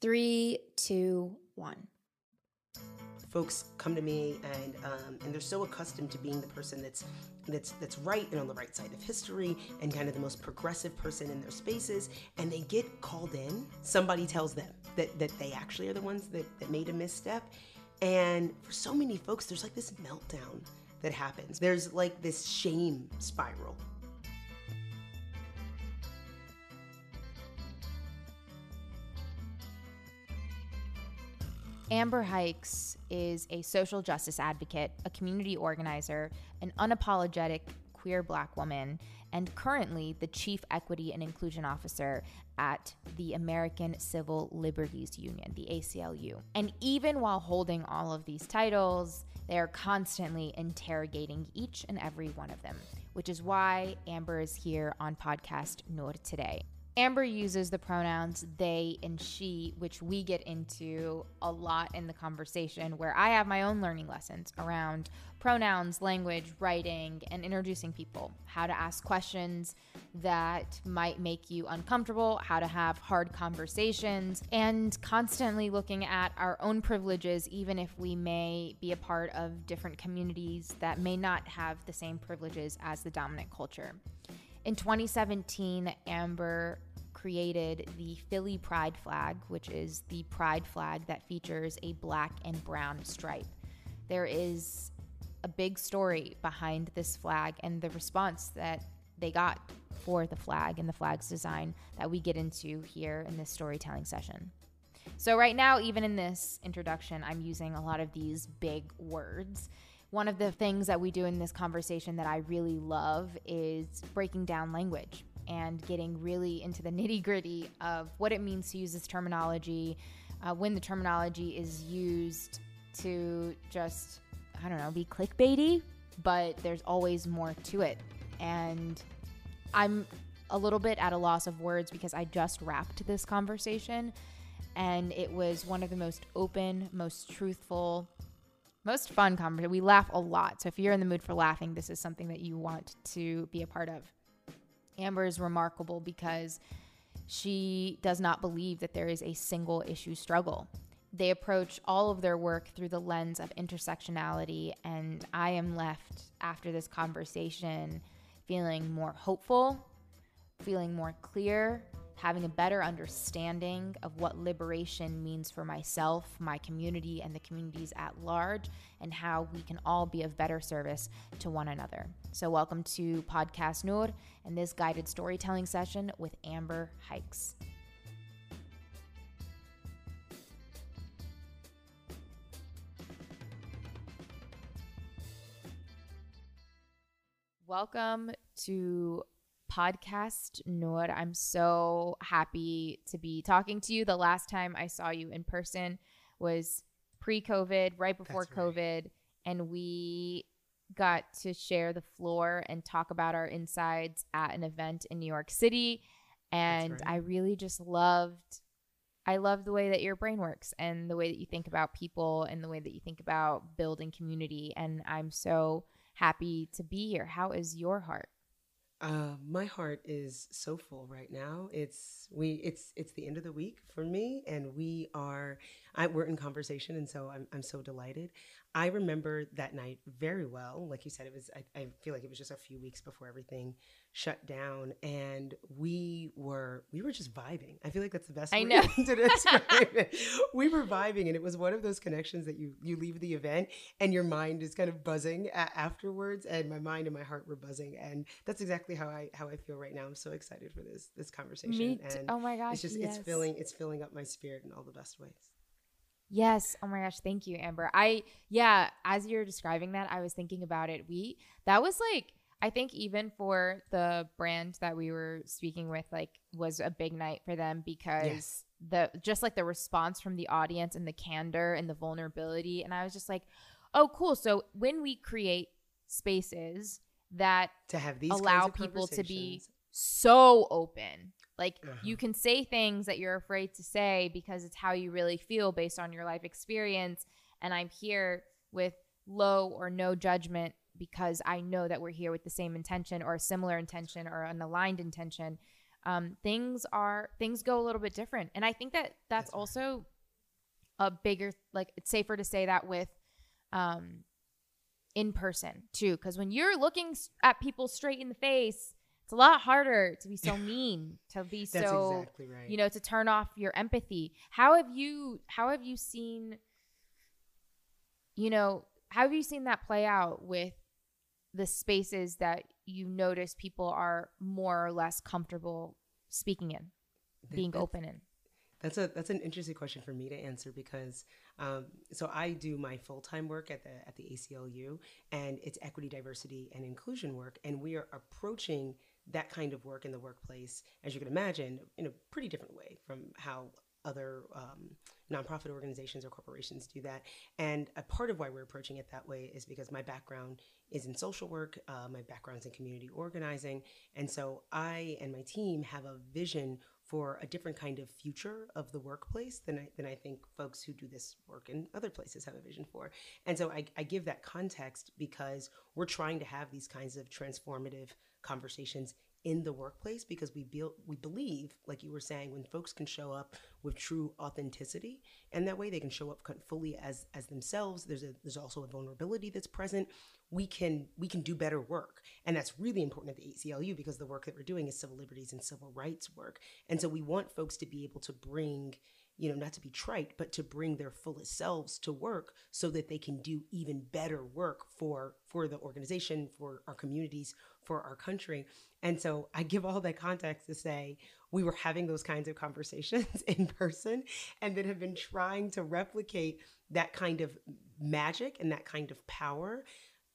Three, two, one. Folks come to me and um, and they're so accustomed to being the person that's that's that's right and on the right side of history and kind of the most progressive person in their spaces and they get called in. Somebody tells them that, that they actually are the ones that, that made a misstep. And for so many folks there's like this meltdown that happens. There's like this shame spiral Amber Hikes is a social justice advocate, a community organizer, an unapologetic queer black woman, and currently the Chief Equity and Inclusion Officer at the American Civil Liberties Union, the ACLU. And even while holding all of these titles, they are constantly interrogating each and every one of them, which is why Amber is here on Podcast Noor today. Amber uses the pronouns they and she, which we get into a lot in the conversation, where I have my own learning lessons around pronouns, language, writing, and introducing people, how to ask questions that might make you uncomfortable, how to have hard conversations, and constantly looking at our own privileges, even if we may be a part of different communities that may not have the same privileges as the dominant culture. In 2017, Amber created the Philly Pride flag, which is the pride flag that features a black and brown stripe. There is a big story behind this flag and the response that they got for the flag and the flag's design that we get into here in this storytelling session. So, right now, even in this introduction, I'm using a lot of these big words. One of the things that we do in this conversation that I really love is breaking down language and getting really into the nitty gritty of what it means to use this terminology, uh, when the terminology is used to just, I don't know, be clickbaity, but there's always more to it. And I'm a little bit at a loss of words because I just wrapped this conversation and it was one of the most open, most truthful, most fun conversation. We laugh a lot. So if you're in the mood for laughing, this is something that you want to be a part of. Amber is remarkable because she does not believe that there is a single issue struggle. They approach all of their work through the lens of intersectionality, and I am left after this conversation feeling more hopeful, feeling more clear, having a better understanding of what liberation means for myself, my community, and the communities at large, and how we can all be of better service to one another. So, welcome to Podcast Noor and this guided storytelling session with Amber Hikes. Welcome to podcast, Noor. I'm so happy to be talking to you. The last time I saw you in person was pre COVID, right before right. COVID. And we got to share the floor and talk about our insides at an event in New York City. And right. I really just loved I love the way that your brain works and the way that you think about people and the way that you think about building community. And I'm so happy to be here. How is your heart? Uh, my heart is so full right now. It's we it's it's the end of the week for me, and we are I, we're in conversation, and so I'm I'm so delighted. I remember that night very well. Like you said, it was, I, I, feel like it was just a few weeks before everything shut down. And we were, we were just vibing. I feel like that's the best I know. to describe it. We were vibing and it was one of those connections that you, you leave the event and your mind is kind of buzzing a- afterwards. And my mind and my heart were buzzing. And that's exactly how I, how I feel right now. I'm so excited for this, this conversation. Me t- and oh my gosh. It's just, yes. it's filling, it's filling up my spirit in all the best ways. Yes. Oh my gosh. Thank you, Amber. I, yeah, as you're describing that, I was thinking about it. We, that was like, I think even for the brand that we were speaking with, like, was a big night for them because yes. the, just like the response from the audience and the candor and the vulnerability. And I was just like, oh, cool. So when we create spaces that to have these allow people to be so open like uh-huh. you can say things that you're afraid to say because it's how you really feel based on your life experience. And I'm here with low or no judgment because I know that we're here with the same intention or a similar intention or an aligned intention. um, things are things go a little bit different and i think that that's, That's right. also a bigger like it's safer to say that with um in person too because when you're looking at people straight in the face it's a lot harder to be so mean to be That's so exactly right. you know to turn off your empathy. How have you how have you seen you know how have you seen that play out with the spaces that you notice people are more or less comfortable speaking in being that's- open in? That's a that's an interesting question for me to answer because um, so I do my full time work at the at the ACLU and it's equity, diversity, and inclusion work, and we are approaching that kind of work in the workplace, as you can imagine, in a pretty different way from how other um, nonprofit organizations or corporations do that. And a part of why we're approaching it that way is because my background is in social work, uh, my background's in community organizing, and so I and my team have a vision for a different kind of future of the workplace than I, than I think folks who do this work in other places have a vision for. And so I, I give that context because we're trying to have these kinds of transformative conversations in the workplace because we build we believe, like you were saying, when folks can show up with true authenticity, and that way they can show up fully as as themselves. There's a there's also a vulnerability that's present. We can we can do better work, and that's really important at the ACLU because the work that we're doing is civil liberties and civil rights work, and so we want folks to be able to bring you know, not to be trite, but to bring their fullest selves to work so that they can do even better work for for the organization, for our communities, for our country. And so I give all that context to say we were having those kinds of conversations in person and then have been trying to replicate that kind of magic and that kind of power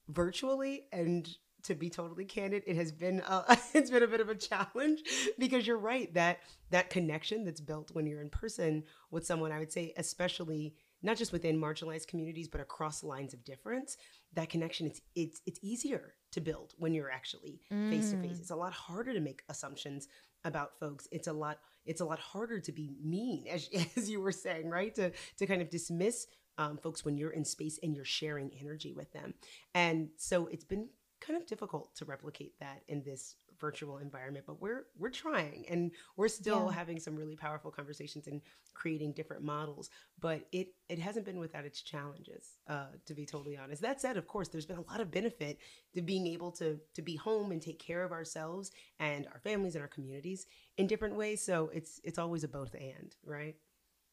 virtually and to be totally candid, it has been a, it's been a bit of a challenge because you're right that that connection that's built when you're in person with someone, I would say, especially not just within marginalized communities but across lines of difference, that connection it's it's it's easier to build when you're actually face to face. Mm. It's a lot harder to make assumptions about folks. It's a lot it's a lot harder to be mean, as as you were saying, right? To to kind of dismiss um, folks when you're in space and you're sharing energy with them. And so it's been kind of difficult to replicate that in this virtual environment but we're we're trying and we're still Yeah. having some really powerful conversations and creating different models but it it hasn't been without its challenges uh, to be totally honest that said of course there's been a lot of benefit to being able to to be home and take care of ourselves and our families and our communities in different ways so it's it's always a both and right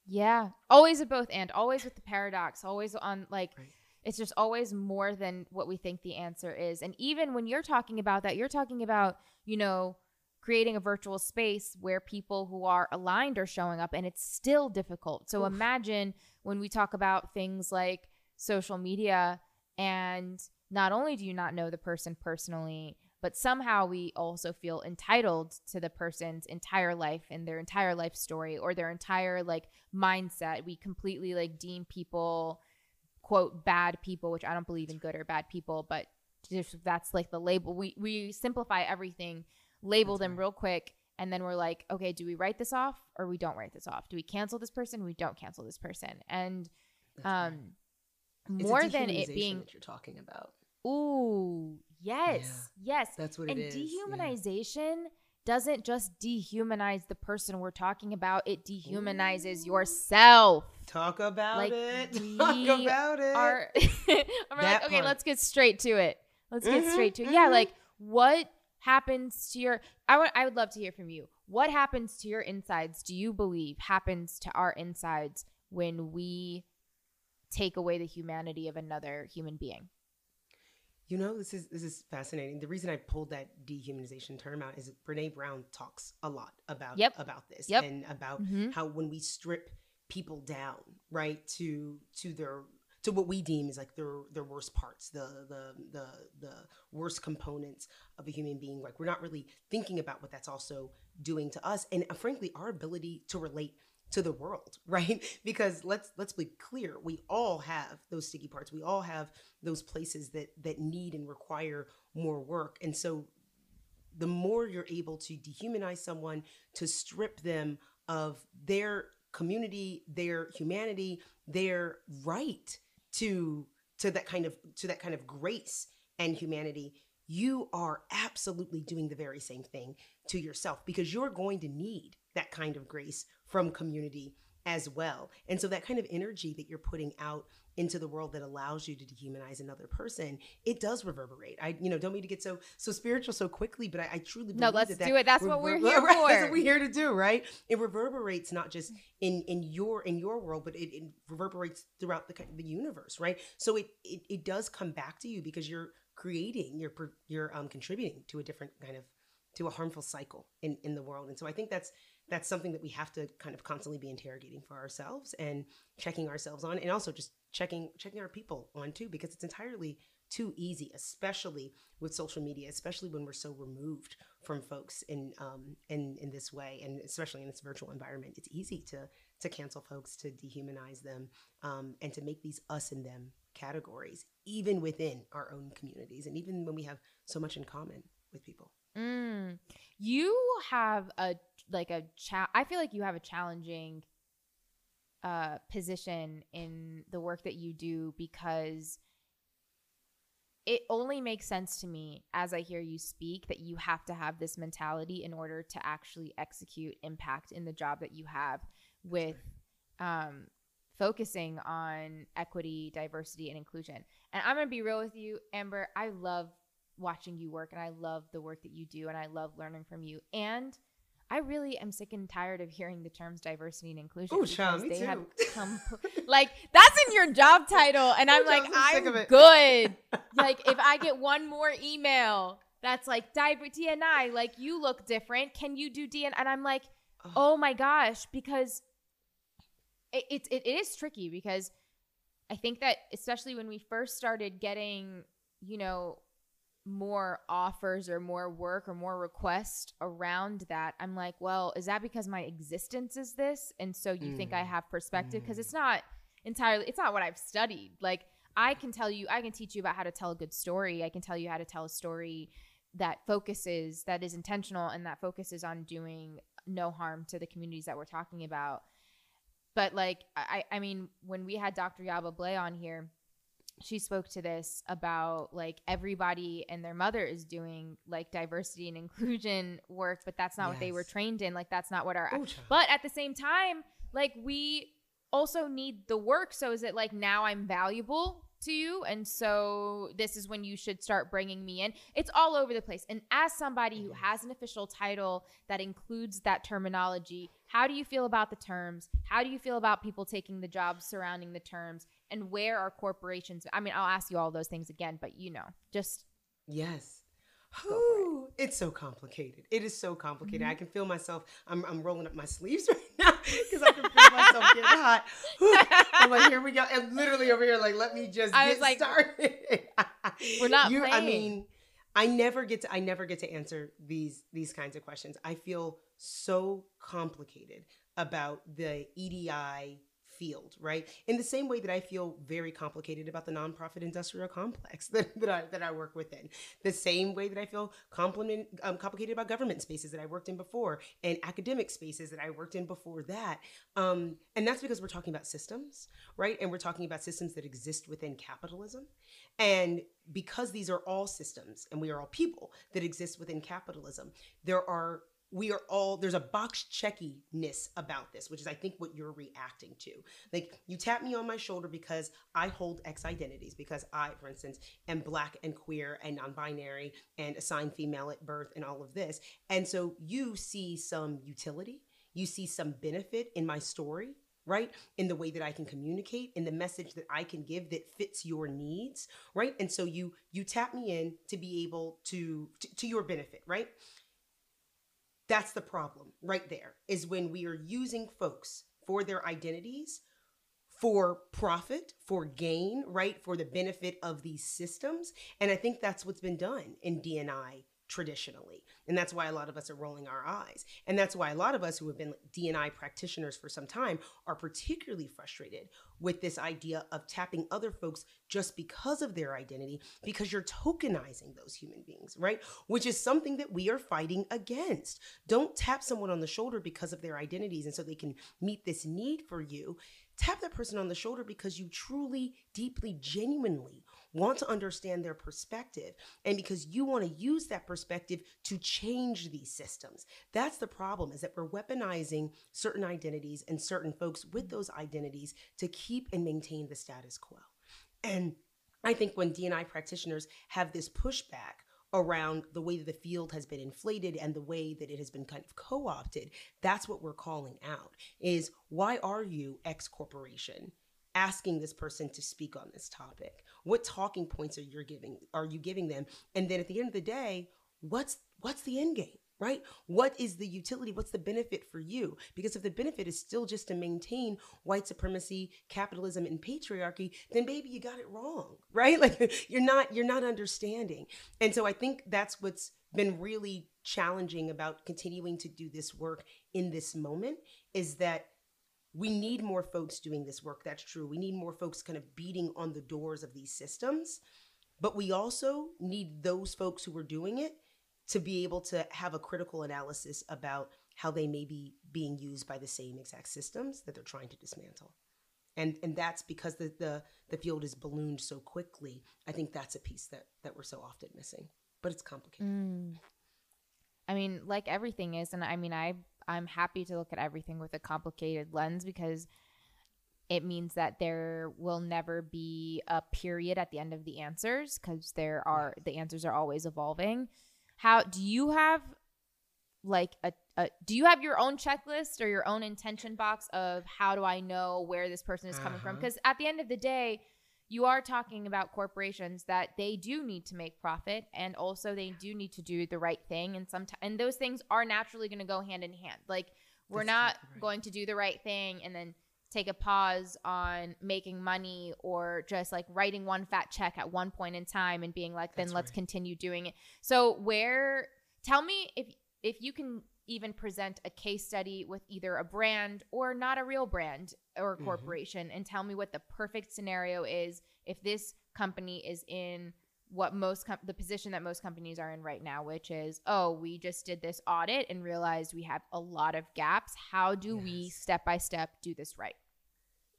Yeah. Always a both and always with the paradox, always on like Right. It's just always more than what we think the answer is. And even when you're talking about that, you're talking about, you know, creating a virtual space where people who are aligned are showing up and it's still difficult. So Oof. imagine when we talk about things like social media and not only do you not know the person personally, but somehow we also feel entitled to the person's entire life and their entire life story or their entire like mindset. We completely like deem people quote bad people, which I don't believe in good or bad people, but just that's like the label. We we simplify everything, label That's them right. real quick, and then we're like, okay, do we write this off or we don't write this off? Do we cancel this person? We don't cancel this person. And That's um a more than it being you're talking about ooh, yes. Yes. that's what and it is yeah. dehumanization doesn't just dehumanize the person we're talking about, it dehumanizes Ooh. yourself. Talk about Like, it talk about it Are like, okay, part. let's get straight to it. Let's get Mhm, straight to it. Yeah, mhm. like what happens to your I would I would love to hear from you. What happens to your insides do you believe happens to our insides when we take away the humanity of another human being? You know, this is this is fascinating. The reason I pulled that dehumanization term out is Brene Brown talks a lot about Yep. about this Yep. and about Mhm. how when we strip people down, right, to to their to what we deem is like their their worst parts, the the the the worst components of a human being. Like we're not really thinking about what that's also doing to us, and uh, frankly, our ability to relate to the world, right? Because let's let's be clear, we all have those sticky parts. We all have those places that that need and require more work. And so the more you're able to dehumanize someone, to strip them of their community, their humanity, their right to to that kind of to that kind of grace and humanity, you are absolutely doing the very same thing to yourself because you're going to need that kind of grace from community as well. And so that kind of energy that you're putting out into the world that allows you to dehumanize another person, it does reverberate. I, you know, don't mean to get so so spiritual so quickly, but I, I truly believe no. Let's that do it. That's what we're here right, for. That's what we're here to do, right? It reverberates not just in in your in your world, but it, it reverberates throughout the the universe, right? So it, it it does come back to you because you're creating, you're you're um contributing to a different kind of to a harmful cycle in in the world, and so I think that's that's something that we have to kind of constantly be interrogating for ourselves and checking ourselves on and also just checking checking our people on too because it's entirely too easy especially with social media especially when we're so removed from folks in um in in this way and especially in this virtual environment it's easy to to cancel folks to dehumanize them um and to make these us and them categories even within our own communities and even when we have so much in common with people mm. you have a like a cha- I feel like you have a challenging uh position in the work that you do because it only makes sense to me as I hear you speak that you have to have this mentality in order to actually execute impact in the job that you have with um, focusing on equity, diversity, and inclusion. And I'm going to be real with you, Amber. I love watching you work and I love the work that you do and I love learning from you. And I really am sick and tired of hearing the terms diversity and inclusion. Oh, child, me they too. Have come, like that's in your job title, and I'm Oh, like, I'm I'm of it. good. like if I get one more email that's like DNI, like you look different. Can you do DNI? And I'm like, oh my gosh, because it, it, it is tricky because I think that especially when we first started getting, you know, more offers or more work or more requests around that, I'm like, well, is that because my existence is this? And so you think I Mm. have perspective? Because it's not entirely, it's not what I've studied. Like, I can tell you, I can teach you about how to tell a good story. I can tell you how to tell a story that focuses, that is intentional, and that focuses on doing no harm to the communities that we're talking about. But like, I, I mean, when we had Dr. Yaba Blay on here, she spoke to this about like everybody and their mother is doing like diversity and inclusion work, but that's not what they were trained in. Like, that's not what our. Oh, child. But at the same time, like we also need the work. So is it like now I'm valuable to you, and so this is when you should start bringing me in? It's all over the place. And as somebody who has an official title that includes that terminology, how do you feel about the terms? How do you feel about people taking the jobs surrounding the terms? And where are corporations? I mean, I'll ask you all those things again, but you know, just Yes. for it. It's so complicated. It is so complicated. Mm-hmm. I can feel myself. I'm, I'm rolling up my sleeves right now because I can feel myself getting hot. I'm like, here we go. And literally over here, like, let me just I get was like, started. we're not you, I mean, I never get to. I never get to answer these these kinds of questions. I feel so complicated about the EDI field, right? In the same way that I feel very complicated about the nonprofit industrial complex that, that I that I work within. The same way that I feel compliment, um, complicated about government spaces that I worked in before and academic spaces that I worked in before that. Um, and that's because we're talking about systems, right? And we're talking about systems that exist within capitalism. And because these are all systems and we are all people that exist within capitalism, there are we are all there's a box checkiness about this, which is I think what you're reacting to. Like you tap me on my shoulder because I hold X identities, because I, for instance, am black and queer and non-binary and assigned female at birth and all of this. And so you see some utility, you see some benefit in my story, right? In the way that I can communicate, in the message that I can give that fits your needs, right? And so you you tap me in to be able to to, to your benefit, right? That's the problem right there is when we are using folks for their identities for profit, for gain, right? For the benefit of these systems. And I think that's what's been done in DNI traditionally. And that's why a lot of us are rolling our eyes. And that's why a lot of us who have been DNI practitioners for some time are particularly frustrated with this idea of tapping other folks just because of their identity, because you're tokenizing those human beings, right? Which is something that we are fighting against. Don't tap someone on the shoulder because of their identities and so they can meet this need for you. Tap that person on the shoulder because you truly, deeply, genuinely want to understand their perspective and because you want to use that perspective to change these systems. That's the problem is that we're weaponizing certain identities and certain folks with those identities to keep and maintain the status quo. And I think when DNI practitioners have this pushback around the way that the field has been inflated and the way that it has been kind of co-opted that's what we're calling out is why are you x corporation asking this person to speak on this topic what talking points are you giving are you giving them and then at the end of the day what's what's the end game right? What is the utility? What's the benefit for you? Because if the benefit is still just to maintain white supremacy, capitalism, and patriarchy, then baby, you got it wrong, right? Like you're not you're not understanding. And so I think that's what's been really challenging about continuing to do this work in this moment is that we need more folks doing this work. That's true. We need more folks kind of beating on the doors of these systems. But we also need those folks who are doing it to be able to have a critical analysis about how they may be being used by the same exact systems that they're trying to dismantle. And and that's because the the, the field is ballooned so quickly. I think that's a piece that that we're so often missing. But it's complicated. Mm. I mean, like everything is, and I mean, I I'm happy to look at everything with a complicated lens because it means that there will never be a period at the end of the answers because there are the answers are always evolving how do you have like a, a, do you have your own checklist or your own intention box of how do I know where this person is coming uh-huh. from? Because at the end of the day, you are talking about corporations that they do need to make profit and also they do need to do the right thing and sometimes and those things are naturally going to go hand in hand. Like we're That's not right. going to do the right thing and then take a pause on making money or just like writing one fat check at one point in time and being like then That's let's right. continue doing it so where tell me if if you can even present a case study with either a brand or not a real brand or a mm-hmm. corporation mm-hmm. and tell me what the perfect scenario is if this company is in what most com- the position that most companies are in right now which is oh we just did this audit and realized we have a lot of gaps how do yes. we step by step do this right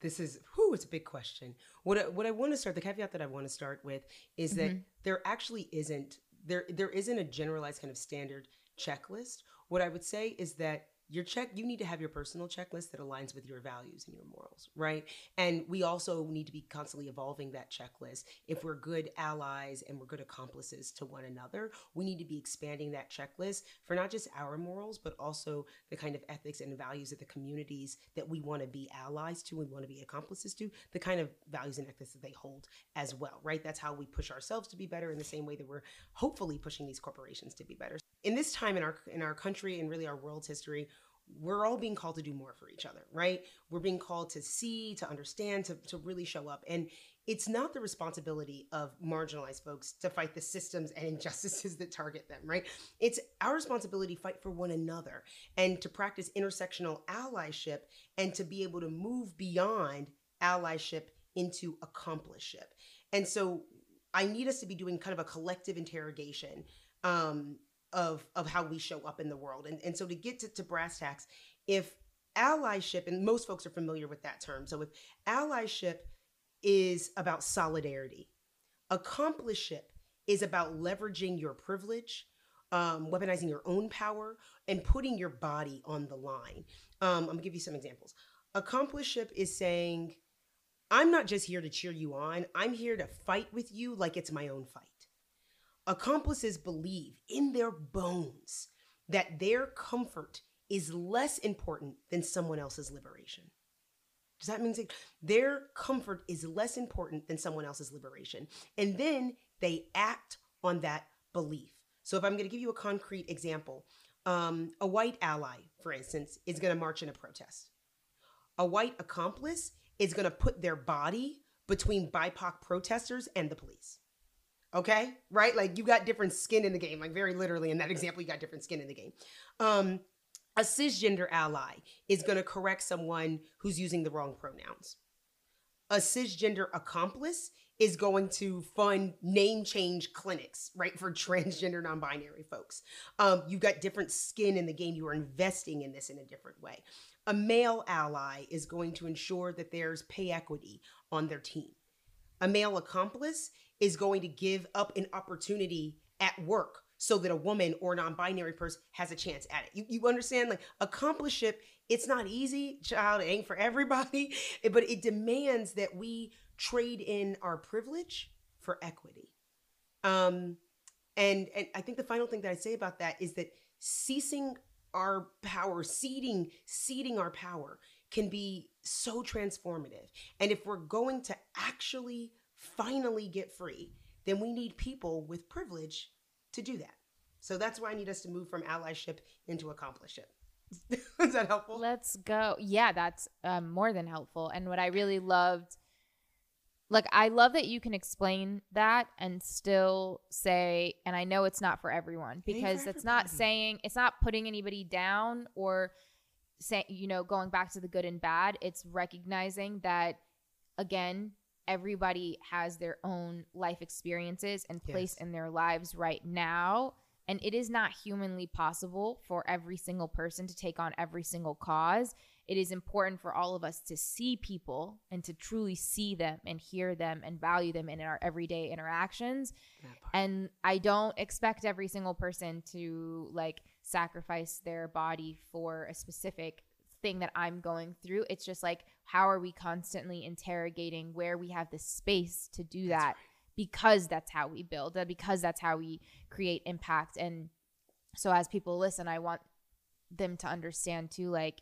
this is who it's a big question what I, what I want to start the caveat that I want to start with is mm-hmm. that there actually isn't there there isn't a generalized kind of standard checklist what I would say is that your check you need to have your personal checklist that aligns with your values and your morals right? And we also need to be constantly evolving that checklist. If we're good allies and we're good accomplices to one another we need to be expanding that checklist for not just our morals but also the kind of ethics and values of the communities that we want to be allies to and want to be accomplices to the kind of values and ethics that they hold as well right? That's how we push ourselves to be better in the same way that we're hopefully pushing these corporations to be better in this time in our in our country and really our world's history we're all being called to do more for each other right? We're being called to see to understand to, to really show up. And it's not the responsibility of marginalized folks to fight the systems and injustices that target them right? It's our responsibility to fight for one another and to practice intersectional allyship and to be able to move beyond allyship into accompliceship. And so i need us to be doing kind of a collective interrogation um, of of how we show up in the world. And and so to get to, to brass tacks, if allyship, and most folks are familiar with that term, so if allyship is about solidarity, accompliceship is about leveraging your privilege, um, weaponizing your own power, and putting your body on the line. Um, I'm gonna give you some examples. Accompliceship is saying, I'm not just here to cheer you on, I'm here to fight with you like it's my own fight. Accomplices believe in their bones that their comfort is less important than someone else's liberation. Does that mean their comfort is less important than someone else's liberation? And then they act on that belief. So, if I'm going to give you a concrete example, um, a white ally, for instance, is going to march in a protest. A white accomplice is going to put their body between BIPOC protesters and the police. Okay, right? Like you got different skin in the game. Like very literally in that example, you got different skin in the game. Um, a cisgender ally is going to correct someone who's using the wrong pronouns. A cisgender accomplice is going to fund name change clinics, right, for transgender non binary folks. Um, you've got different skin in the game. You are investing in this in a different way. A male ally is going to ensure that there's pay equity on their team a male accomplice is going to give up an opportunity at work so that a woman or non-binary person has a chance at it. You, you understand? Like accompliceship, it's not easy, child. It ain't for everybody, but it demands that we trade in our privilege for equity. Um, and and I think the final thing that I say about that is that ceasing our power, ceding, ceding our power can be so transformative. And if we're going to actually finally get free, then we need people with privilege to do that. So that's why I need us to move from allyship into accompliceship. Is that helpful? Let's go. Yeah, that's um, more than helpful. And what I really loved, like, I love that you can explain that and still say, and I know it's not for everyone because it's not saying, it's not putting anybody down or saying, you know, going back to the good and bad. It's recognizing that, again, everybody has their own life experiences and place Yes. in their lives right now. And it is not humanly possible for every single person to take on every single cause. It is important for all of us to see people and to truly see them and hear them and value them in our everyday interactions. And I don't expect every single person to like sacrifice their body for a specific thing that I'm going through. It's just like, how are we constantly interrogating where we have the space to do That's that? right. Because that's how we build, that because that's how we create impact. And so, as people listen, I want them to understand too, like,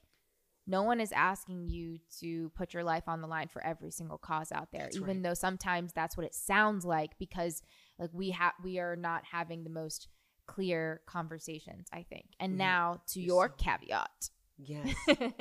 no one is asking you to put your life on the line for every single cause out there That's even right. though sometimes that's what it sounds like because like we have we are not having the most clear conversations i think and Yeah, now to your so- caveat Yes.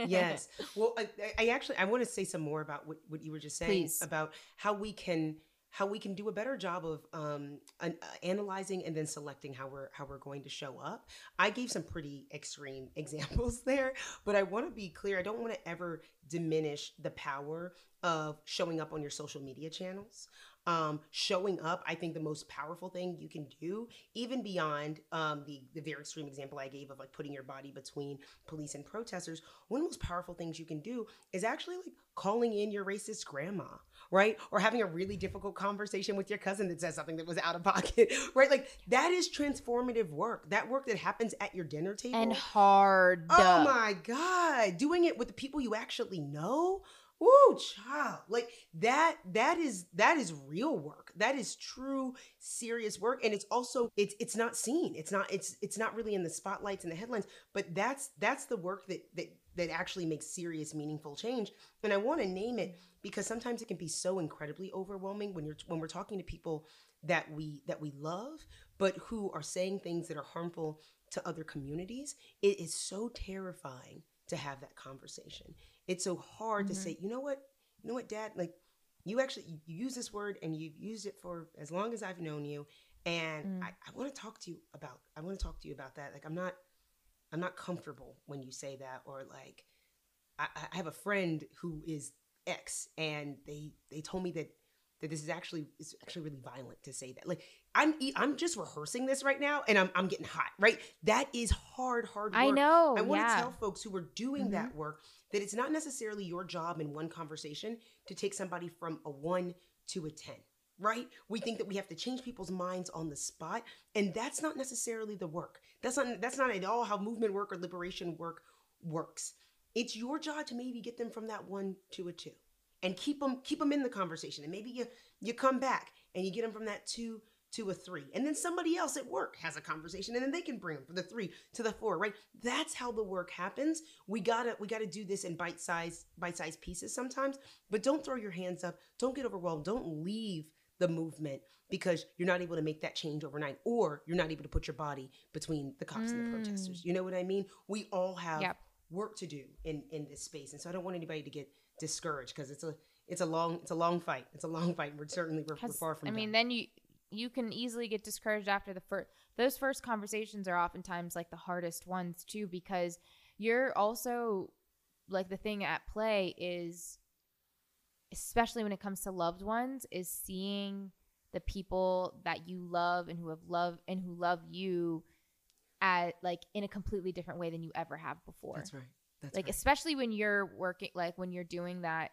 yes. Well, I, I actually I want to say some more about what, what you were just saying Please. about how we can how we can do a better job of um, an, uh, analyzing and then selecting how we're how we're going to show up. I gave some pretty extreme examples there, but I want to be clear. I don't want to ever diminish the power of showing up on your social media channels. Um, showing up, I think the most powerful thing you can do, even beyond um, the the very extreme example I gave of like putting your body between police and protesters, one of the most powerful things you can do is actually like calling in your racist grandma, right? Or having a really difficult conversation with your cousin that says something that was out of pocket, right? Like that is transformative work. That work that happens at your dinner table. and hard oh my God. Doing it with the people you actually know. Woo, child. Like that that is that is real work. That is true serious work and it's also it's it's not seen. It's not it's it's not really in the spotlights and the headlines, but that's that's the work that that that actually makes serious meaningful change. And I want to name it because sometimes it can be so incredibly overwhelming when you're when we're talking to people that we that we love but who are saying things that are harmful to other communities. It is so terrifying to have that conversation. It's so hard to Mhm. say, you know what, you know what, Dad, like you actually you use this word and you've used it for as long as I've known you, and Mm. I, I want to talk to you about I want to talk to you about that. Like I'm not I'm not comfortable when you say that, or like I, I have a friend who is X, and they they told me that that this is actually it's actually really violent to say that. Like I'm I'm just rehearsing this right now, and I'm I'm getting hot. Right, that is hard, hard. Work. i know I want to yeah tell folks who are doing Mhm. that work that it's not necessarily your job in one conversation to take somebody from a one to a 10, right? We think that we have to change people's minds on the spot, and that's not necessarily the work. That's not that's not at all how movement work or liberation work works. It's your job to maybe get them from that one to a two and keep them keep them in the conversation. And maybe you you come back and you get them from that two to a three. And then somebody else at work has a conversation and then they can bring them from the three to the four, right? That's how the work happens. We gotta we gotta do this in bite-sized, bite-sized pieces sometimes, but don't throw your hands up, don't get overwhelmed, don't leave the movement because you're not able to make that change overnight or you're not able to put your body between the cops and the Mm. protesters. You know what I mean? We all have Yep. work to do in in this space. And so I don't want anybody to get discouraged because it's a it's a long it's a long fight. It's a long fight. We're certainly we're, we're far from I mean, done. then you you can easily get discouraged after the first. Those first conversations are oftentimes like the hardest ones too, because you're also like the thing at play is, especially when it comes to loved ones, is seeing the people that you love and who have loved and who love you at like in a completely different way than you ever have before That's right. That's like right. especially when you're working like when you're doing that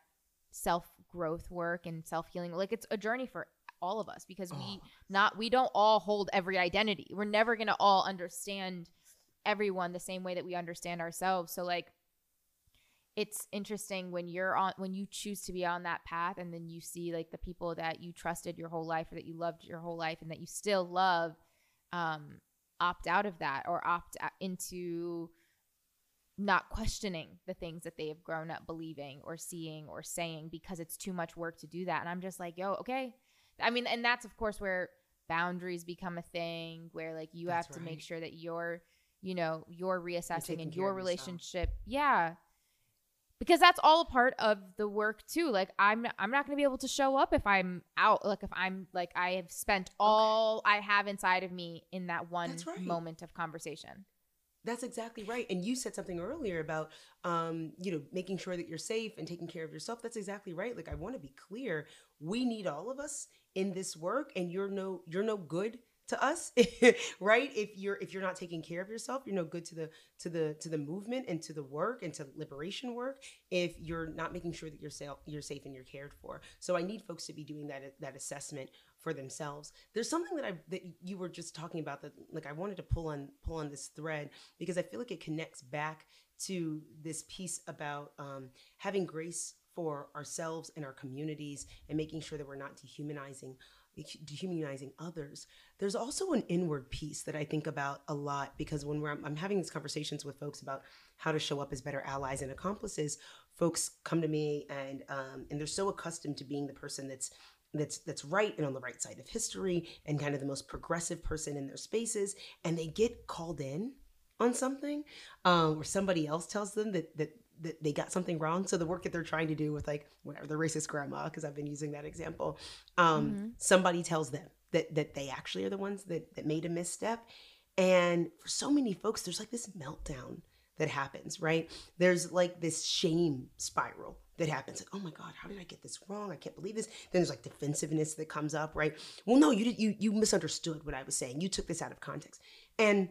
self growth work and self healing. Like it's a journey for all of us because we Oh. not we don't all hold every identity. We're never gonna all understand everyone the same way that we understand ourselves. So like it's interesting when you're on when you choose to be on that path and then you see like the people that you trusted your whole life or that you loved your whole life and that you still love um opt out of that or opt into not questioning the things that they have grown up believing or seeing or saying because it's too much work to do that and i'm just like yo okay i mean and that's of course where boundaries become a thing where like you That's have to make sure that you're you know you're reassessing and your of yourself. relationship yeah because that's all a part of the work too like i'm i'm not going to be able to show up if i'm out like if i'm like i have spent all i have inside of me in that one right. moment of conversation That's exactly right. And you said something earlier about, um, you know, making sure that you're safe and taking care of yourself. That's exactly right. Like I want to be clear. We need all of us in this work, and you're no, you're no good to us, right? If you're if you're not taking care of yourself, you're no good to the to the to the movement and to the work and to liberation work. If you're not making sure that you're safe, you're safe and you're cared for. So I need folks to be doing that that assessment for themselves. There's something that I that you were just talking about that like I wanted to pull on pull on this thread because I feel like it connects back to this piece about um, having grace for ourselves and our communities and making sure that we're not dehumanizing dehumanizing others. There's also an inward piece that i think about a lot because when we're i'm having these conversations with folks about how to show up as better allies and accomplices folks come to me and um, and they're so accustomed to being the person that's that's that's right and on the right side of history and kind of the most progressive person in their spaces and they get called in on something um, or somebody else tells them that that that they got something wrong. So the work that they're trying to do with like whatever the racist grandma because i've been using that example um, Mhm. somebody tells them that that they actually are the ones that that made a misstep. And for so many folks there's like this meltdown that happens right? There's like this shame spiral that happens. Like oh my god how did i get this wrong? I can't believe this. Then there's like defensiveness that comes up right? Well no you did you you misunderstood what i was saying. You took this out of context. And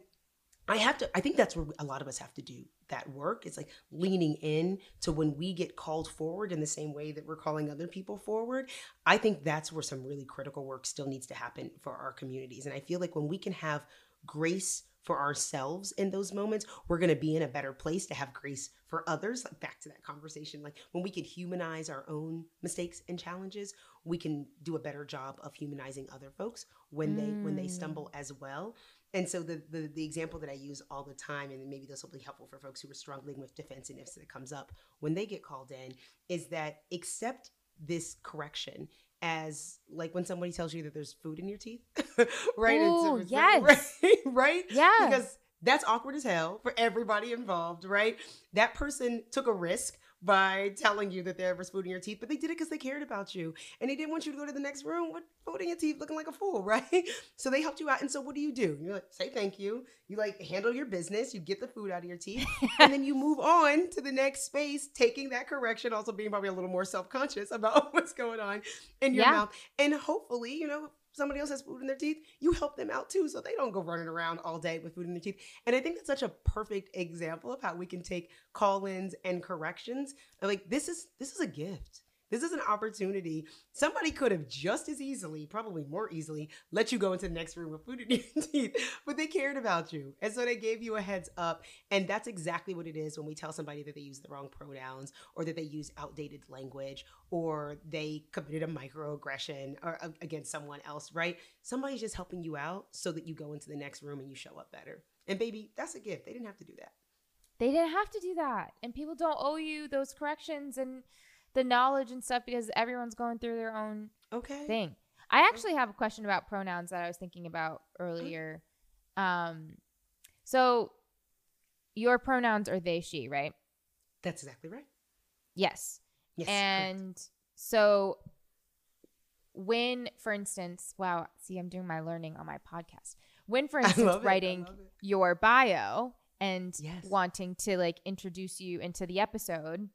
I have to, I think that's where a lot of us have to do that work. It's like leaning in to when we get called forward in the same way that we're calling other people forward. I think that's where some really critical work still needs to happen for our communities. And I feel like when we can have grace for ourselves in those moments, we're going to be in a better place to have grace for others. Like back to that conversation, like when we can humanize our own mistakes and challenges, we can do a better job of humanizing other folks when they when they Mm. stumble as well. And so the, the the example that I use all the time, and maybe this will be helpful for folks who are struggling with defensiveness that comes up when they get called in, is that accept this correction as like when somebody tells you that there's food in your teeth, right? And so yes. right, right, Yeah. because that's awkward as hell for everybody involved, right? That person took a risk by telling you that there was food in your teeth, but they did it because they cared about you and they didn't want you to go to the next room with food in your teeth looking like a fool, right? So they helped you out. And so what do you do? You like say thank you. You like handle your business, you get the food out of your teeth, and then you move on to the next space, taking that correction, also being probably a little more self-conscious about what's going on in your Yeah. mouth. And hopefully, you know, somebody else has food in their teeth, you help them out too so they don't go running around all day with food in their teeth. And I think that's such a perfect example of how we can take call-ins and corrections. Like this is this is a gift. This is an opportunity. Somebody could have just as easily, probably more easily, let you go into the next room with food in your teeth, but they cared about you. And so they gave you a heads up. And that's exactly what it is when we tell somebody that they use the wrong pronouns or that they use outdated language or they committed a microaggression or uh, against someone else, right? Somebody's just helping you out so that you go into the next room and you show up better. And baby, that's a gift. They didn't have to do that. They didn't have to do that. And people don't owe you those corrections and the knowledge and stuff because everyone's going through their own Okay. thing. I actually have a question about pronouns that I was thinking about earlier. Um so your pronouns are they she, right? That's exactly right. Yes. Yes. correct. and so when for instance, wow, see I'm doing my learning on my podcast. When for instance love it. I writing your bio and Yes. wanting to like introduce you into the episode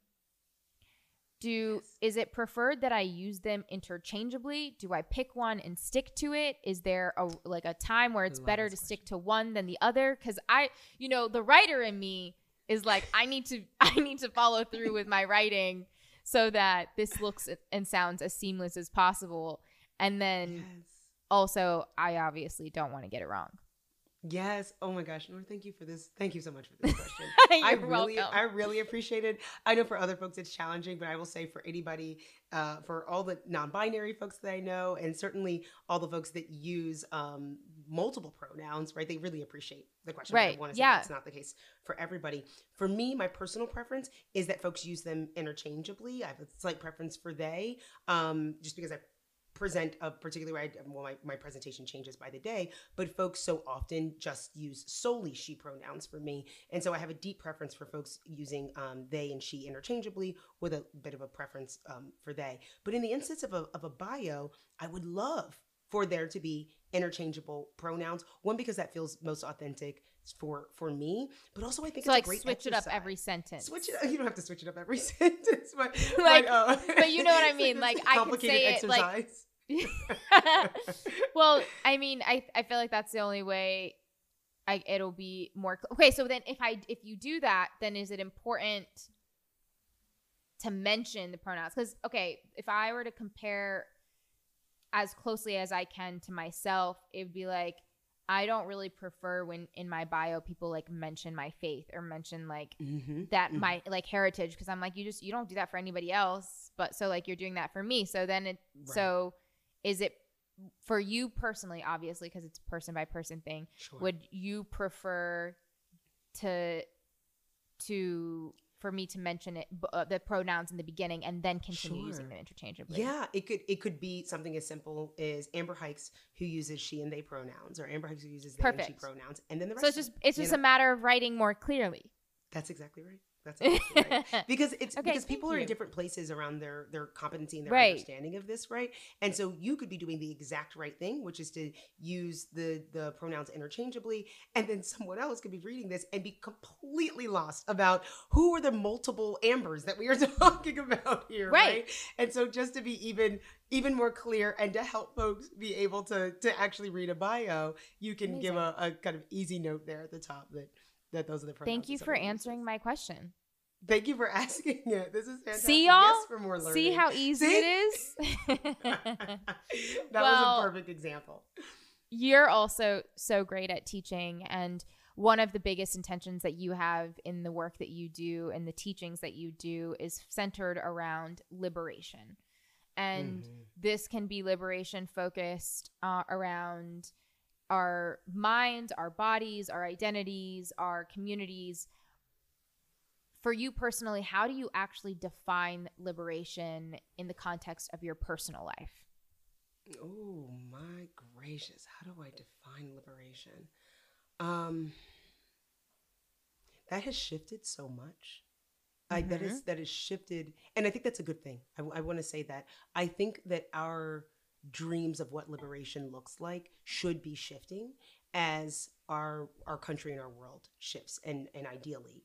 do Yes. is it preferred that i use them interchangeably do i pick one and stick to it is there a like a time where it's better to this stick to one than the other because i you know the writer in me is like i need to i need to follow through with my writing so that this looks and sounds as seamless as possible. And then Yes. also, I obviously don't want to get it wrong. Yes. Oh my gosh. Noor, thank you for this. Thank you so much for this question. You're I really, welcome. I really appreciate it. I know for other folks it's challenging, but I will say for anybody, uh, for all the non-binary folks that I know, and certainly all the folks that use um, multiple pronouns, right? They really appreciate the question. Right. I want to say Yeah. that's not the case for everybody. For me, my personal preference is that folks use them interchangeably. I have a slight preference for they, um, just because I present a particular way. Well, my, my presentation changes by the day, but folks so often just use solely she pronouns for me. And so I have a deep preference for folks using um, they and she interchangeably with a bit of a preference um, for they. But in the instance of a, of a bio, I would love for there to be interchangeable pronouns. One, because that feels most authentic for for me, but also I think So it's like a great switch it up every sentence. Switch it. You don't have to switch it up every sentence, but Like, but, uh, but you know what I mean, like, I can complicated say it, like- exercise. well, I mean, I I feel like that's the only way I it'll be more cl- okay. So then, if I if you do that, then is it important to mention the pronouns? Because okay, if I were to compare as closely as I can to myself, it would be like I don't really prefer when in my bio people like mention my faith or mention like Mhm, that mhm. my like heritage because I'm like you just you don't do that for anybody else but so like you're doing that for me so then it Right. so is it for you personally obviously because it's person by person thing Sure. would you prefer to to for me to mention it uh, the pronouns in the beginning and then continue using them interchangeably Yeah, it could it could be something as simple as Amber Hikes who uses she and they pronouns, or Amber Hikes who uses they and she pronouns, and then the rest. so it's just it's just know? a matter of writing more clearly That's exactly right. That's right. Because it's Okay, because people are in different places around their their competency and their Right. understanding of this, right? And so you could be doing the exact right thing, which is to use the the pronouns interchangeably, and then someone else could be reading this and be completely lost about who are the multiple ambers that we are talking about here, Right. right? And so just to be even even more clear and to help folks be able to to actually read a bio, you can give a, a kind of easy note there at the top that that those are the pronouns. thank you for answering my question Thank you for asking it. This is fantastic. See, y'all? Yes, for more learning. see how easy See? it is that Well- was a perfect example. you're also so great at teaching and one of the biggest intentions that you have in the work that you do and the teachings that you do is centered around liberation and Mhm. this can be liberation focused uh, around our minds our bodies our identities our communities for you personally how do you actually define liberation in the context of your personal life Oh my gracious! How do I define liberation? Um, that has shifted so much. I, that is that has shifted, and I think that's a good thing. I, want to say that I think that our dreams of what liberation looks like should be shifting as our our country and our world shifts, and and ideally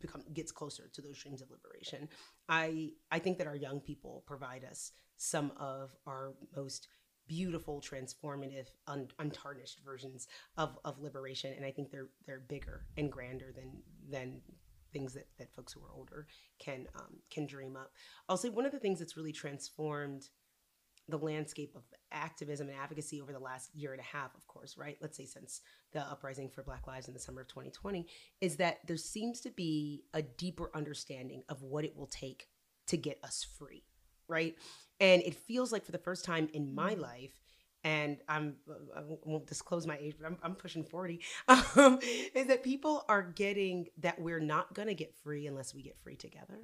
become gets closer to those dreams of liberation. I I think that our young people provide us some of our most beautiful, transformative, un, untarnished versions of, of liberation, and I think they're they're bigger and grander than than things that, that folks who are older can um, can dream up. I'll say one of the things that's really transformed the landscape of activism and advocacy over the last year and a half, of course, right? Let's say since the uprising for Black Lives in the summer of 2020, is that there seems to be a deeper understanding of what it will take to get us free, right? And it feels like for the first time in my life, and I'm I won't disclose my age, but I'm, I'm pushing 40, um, is that people are getting that we're not gonna get free unless we get free together.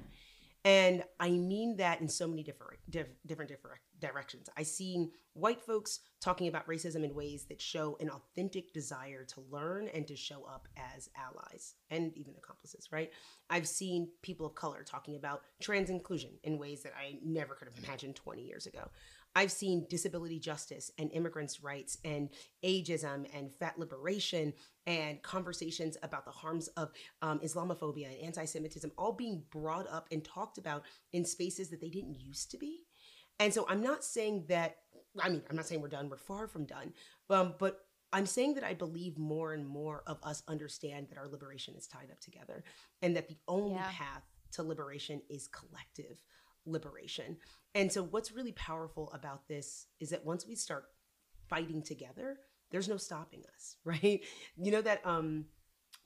And I mean that in so many different diff- different different directions. I seen white folks talking about racism in ways that show an authentic desire to learn and to show up as allies and even accomplices, right? I've seen people of color talking about trans inclusion in ways that I never could have imagined 20 years ago. I've seen disability justice and immigrants' rights and ageism and fat liberation and conversations about the harms of um, Islamophobia and anti Semitism all being brought up and talked about in spaces that they didn't used to be. And so I'm not saying that, I mean, I'm not saying we're done, we're far from done, um, but I'm saying that I believe more and more of us understand that our liberation is tied up together and that the only Yeah. path to liberation is collective. liberation. And so, what's really powerful about this is that once we start fighting together, there's no stopping us, right? You know that um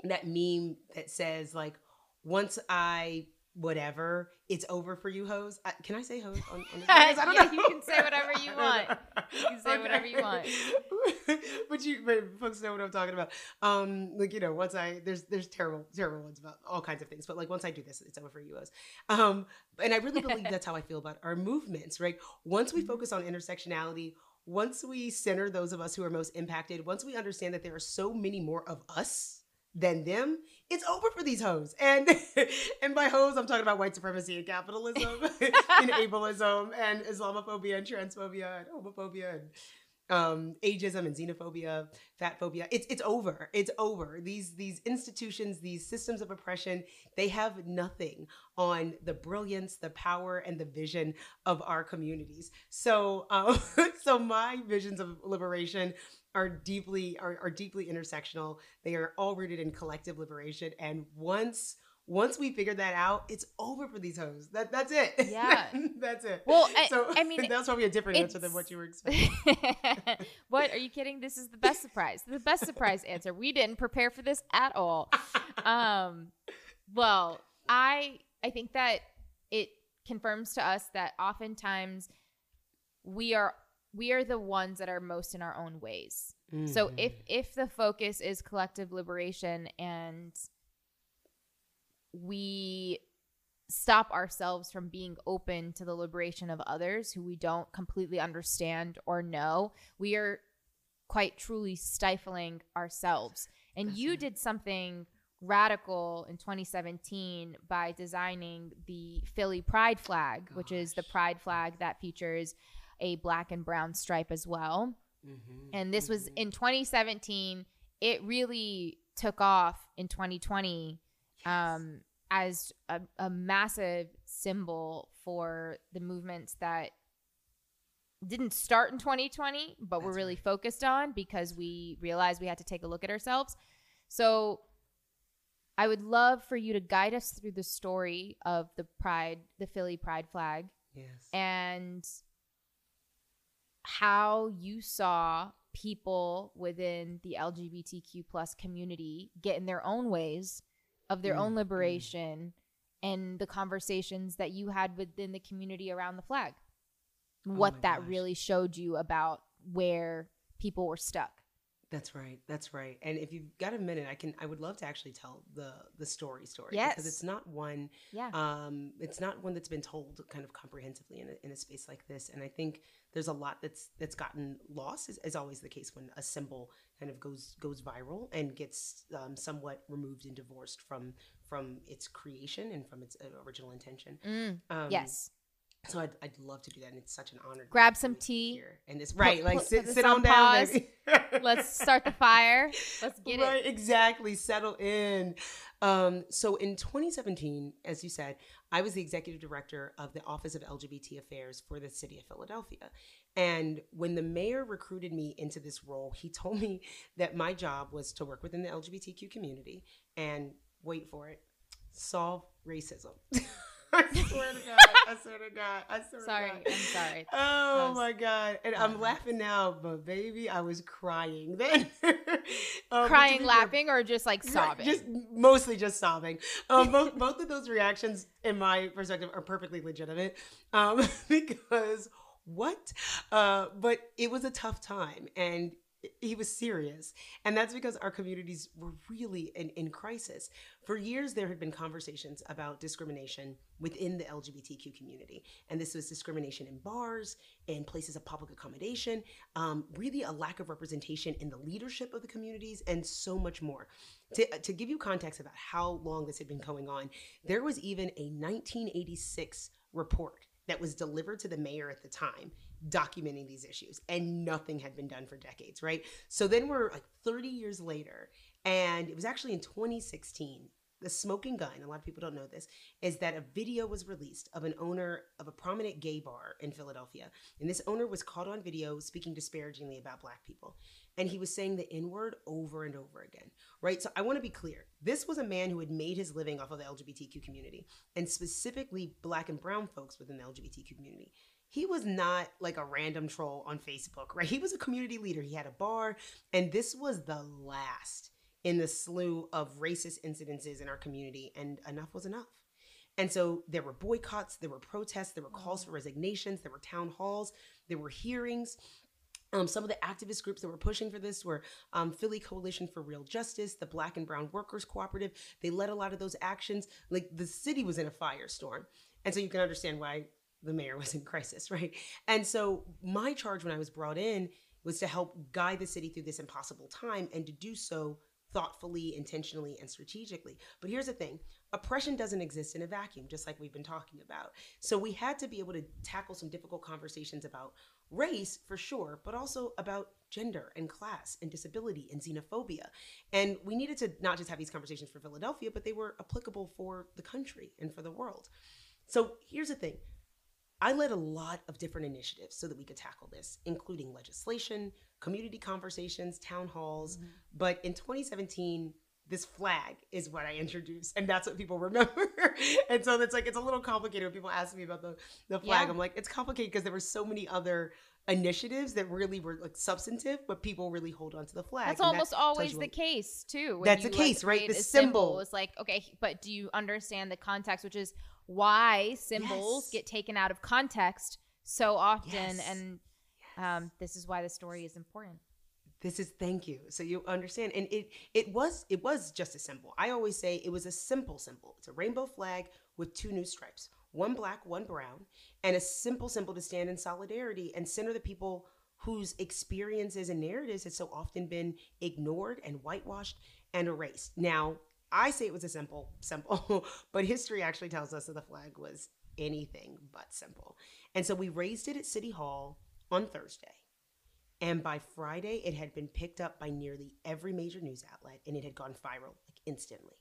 that meme that says like once I whatever, it's over for you, hoes. I, can I say hoes on, on this? I don't yeah, know. You can say whatever you want. You can say okay. whatever you want. but you, but folks know what I'm talking about. Um, like you know, once I there's there's terrible terrible ones about all kinds of things, but like once I do this, it's over for you, hoes. Um, and I really believe that's how I feel about our movements, right? Once we mm-hmm. focus on intersectionality. Once we center those of us who are most impacted, once we understand that there are so many more of us than them, it's over for these hoes. And and by hoes, I'm talking about white supremacy and capitalism and ableism and Islamophobia and transphobia and homophobia and um, ageism and xenophobia, fat phobia. It's it's over. It's over. These these institutions, these systems of oppression, they have nothing on the brilliance, the power, and the vision of our communities. So um, so my visions of liberation are deeply are, are deeply intersectional. They are all rooted in collective liberation. And once once we figure that out, it's over for these hoes. That that's it. Yeah, that's it. Well, I, so I mean, that's probably a different answer than what you were expecting. what are you kidding? This is the best surprise. The best surprise answer. We didn't prepare for this at all. Um, well, I I think that it confirms to us that oftentimes we are we are the ones that are most in our own ways. Mm-hmm. So if if the focus is collective liberation and we stop ourselves from being open to the liberation of others who we don't completely understand or know, we are quite truly stifling ourselves. And That's you right. did something radical in 2017 by designing the Philly Pride flag, Gosh. which is the pride flag that features a black and brown stripe as well. Mm-hmm, and this mm-hmm. was in 2017. It really took off in 2020 um, as a, a massive symbol for the movements that didn't start in 2020, but That's we're really right. focused on because we realized we had to take a look at ourselves. So I would love for you to guide us through the story of the Pride, the Philly Pride flag. Yes. And how you saw people within the LGBTQ plus community get in their own ways of their mm. own liberation and the conversations that you had within the community around the flag. Oh what that gosh. really showed you about where people were stuck. That's right. That's right. And if you've got a minute, I can. I would love to actually tell the the story story. Yes. Because it's not one. Yeah. Um. It's not one that's been told kind of comprehensively in a, in a space like this. And I think there's a lot that's that's gotten lost. Is, is always the case when a symbol kind of goes goes viral and gets um, somewhat removed and divorced from from its creation and from its uh, original intention. Mm, um, yes so I'd, I'd love to do that, and it's such an honor. Grab some tea, here. and it's right, like sit, sit on, on down. Let's start the fire. Let's get right, it. Exactly, settle in. Um, so in 2017, as you said, I was the executive director of the Office of LGBT Affairs for the City of Philadelphia. And when the mayor recruited me into this role, he told me that my job was to work within the LGBTQ community and wait for it, solve racism. I swear to God. I swear to God. I swear sorry, to God. Sorry. I'm sorry. Oh was, my God. And I'm laughing now, but baby, I was crying then. um, crying, laughing, or just like sobbing? Just mostly just sobbing. Um, both, both of those reactions, in my perspective, are perfectly legitimate um, because what? Uh, but it was a tough time. And he was serious. And that's because our communities were really in, in crisis. For years, there had been conversations about discrimination within the LGBTQ community. And this was discrimination in bars, in places of public accommodation, um, really a lack of representation in the leadership of the communities, and so much more. To, to give you context about how long this had been going on, there was even a 1986 report that was delivered to the mayor at the time documenting these issues and nothing had been done for decades right so then we're like 30 years later and it was actually in 2016 the smoking gun, a lot of people don't know this, is that a video was released of an owner of a prominent gay bar in Philadelphia. And this owner was caught on video speaking disparagingly about black people. And he was saying the N word over and over again, right? So I want to be clear. This was a man who had made his living off of the LGBTQ community and specifically black and brown folks within the LGBTQ community he was not like a random troll on Facebook, right? He was a community leader. He had a bar, and this was the last in the slew of racist incidences in our community, and enough was enough. And so there were boycotts, there were protests, there were calls mm. for resignations, there were town halls, there were hearings. Um, some of the activist groups that were pushing for this were um, Philly Coalition for Real Justice, the Black and Brown Workers Cooperative. They led a lot of those actions. Like the city was in a firestorm. And so you can understand why the mayor was in crisis, right? And so my charge when I was brought in was to help guide the city through this impossible time and to do so thoughtfully, intentionally, and strategically. But here's the thing oppression doesn't exist in a vacuum, just like we've been talking about. So we had to be able to tackle some difficult conversations about race for sure, but also about gender and class and disability and xenophobia. And we needed to not just have these conversations for Philadelphia, but they were applicable for the country and for the world. So here's the thing I led a lot of different initiatives so that we could tackle this, including legislation, community conversations, town halls. Mm-hmm. But in 2017, this flag is what I introduced, and that's what people remember. and so it's like it's a little complicated when people ask me about the the flag. Yeah. I'm like, it's complicated because there were so many other initiatives that really were like substantive, but people really hold on to the flag. That's almost that always the case too. That's the case, like, right? The symbol. is like okay, but do you understand the context, which is why symbols yes. get taken out of context so often yes. and um, this is why the story is important this is thank you so you understand and it it was it was just a symbol i always say it was a simple symbol it's a rainbow flag with two new stripes one black one brown and a simple symbol to stand in solidarity and center the people whose experiences and narratives had so often been ignored and whitewashed and erased now I say it was a simple, simple, but history actually tells us that the flag was anything but simple. And so we raised it at City Hall on Thursday. And by Friday, it had been picked up by nearly every major news outlet and it had gone viral like instantly.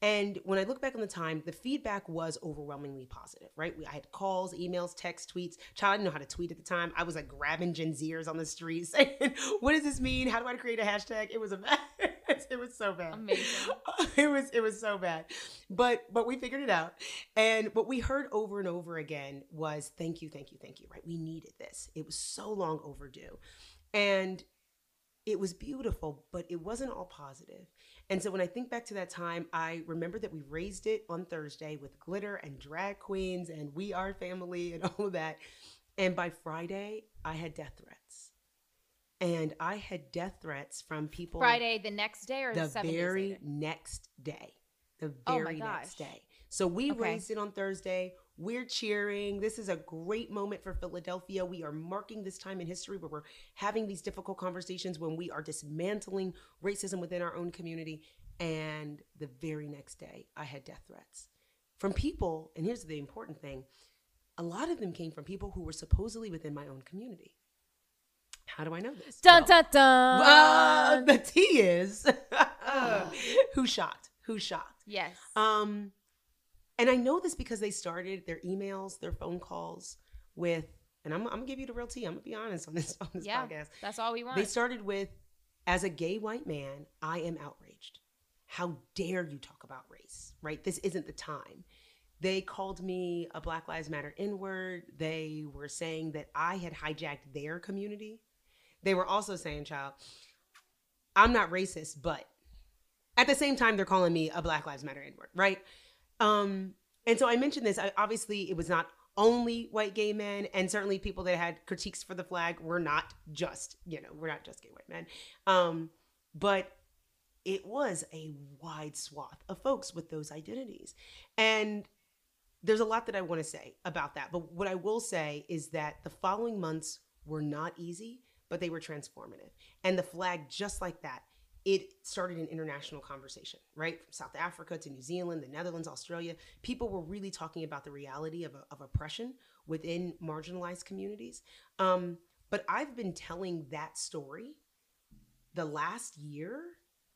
And when I look back on the time, the feedback was overwhelmingly positive, right? I had calls, emails, texts, tweets. Child, didn't know how to tweet at the time. I was like grabbing Gen Zers on the street saying, what does this mean? How do I create a hashtag? It was a mess. it was so bad. Amazing. It was it was so bad. But but we figured it out. And what we heard over and over again was thank you, thank you, thank you, right? We needed this. It was so long overdue. And it was beautiful, but it wasn't all positive. And so when I think back to that time, I remember that we raised it on Thursday with glitter and drag queens and we are family and all of that. And by Friday, I had death threats. And I had death threats from people. Friday, the next day, or the very next day. The oh very oh next day. So we okay. raised it on Thursday. We're cheering. This is a great moment for Philadelphia. We are marking this time in history where we're having these difficult conversations when we are dismantling racism within our own community. And the very next day, I had death threats from people. And here's the important thing a lot of them came from people who were supposedly within my own community. How do I know this? Dun, well, dun, dun. Uh, the T is who shot? Who shot? Yes. Um, and I know this because they started their emails, their phone calls with, and I'm, I'm gonna give you the real tea. I'm gonna be honest on this on this yeah, podcast. That's all we want. They started with, as a gay white man, I am outraged. How dare you talk about race? Right? This isn't the time. They called me a Black Lives Matter N word. They were saying that I had hijacked their community. They were also saying, child, I'm not racist, but at the same time, they're calling me a Black Lives Matter N word, right? Um, and so I mentioned this. I, obviously, it was not only white gay men, and certainly people that had critiques for the flag were not just, you know, we're not just gay white men. Um, but it was a wide swath of folks with those identities. And there's a lot that I want to say about that. But what I will say is that the following months were not easy, but they were transformative. And the flag, just like that, it started an international conversation, right? From South Africa to New Zealand, the Netherlands, Australia. People were really talking about the reality of, of oppression within marginalized communities. Um, but I've been telling that story the last year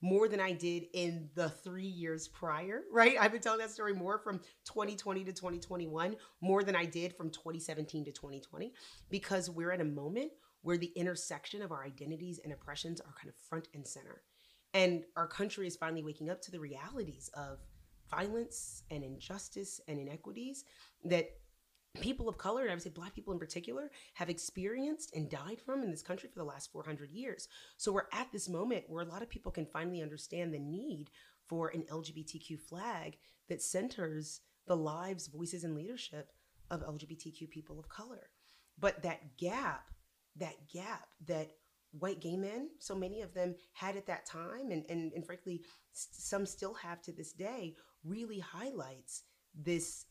more than I did in the three years prior, right? I've been telling that story more from 2020 to 2021, more than I did from 2017 to 2020, because we're at a moment where the intersection of our identities and oppressions are kind of front and center. And our country is finally waking up to the realities of violence and injustice and inequities that people of color, and I would say black people in particular, have experienced and died from in this country for the last 400 years. So we're at this moment where a lot of people can finally understand the need for an LGBTQ flag that centers the lives, voices, and leadership of LGBTQ people of color. But that gap, that gap that white gay men, so many of them had at that time, and, and, and frankly, some still have to this day, really highlights this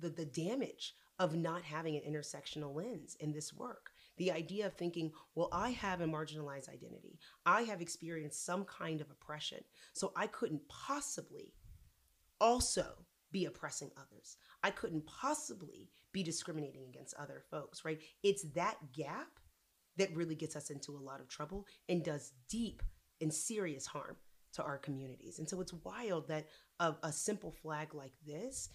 the, the damage of not having an intersectional lens in this work. The idea of thinking, well, I have a marginalized identity. I have experienced some kind of oppression. So I couldn't possibly also be oppressing others. I couldn't possibly be discriminating against other folks, right? It's that gap that really gets us into a lot of trouble and does deep and serious harm to our communities. And so it's wild that a, a simple flag like this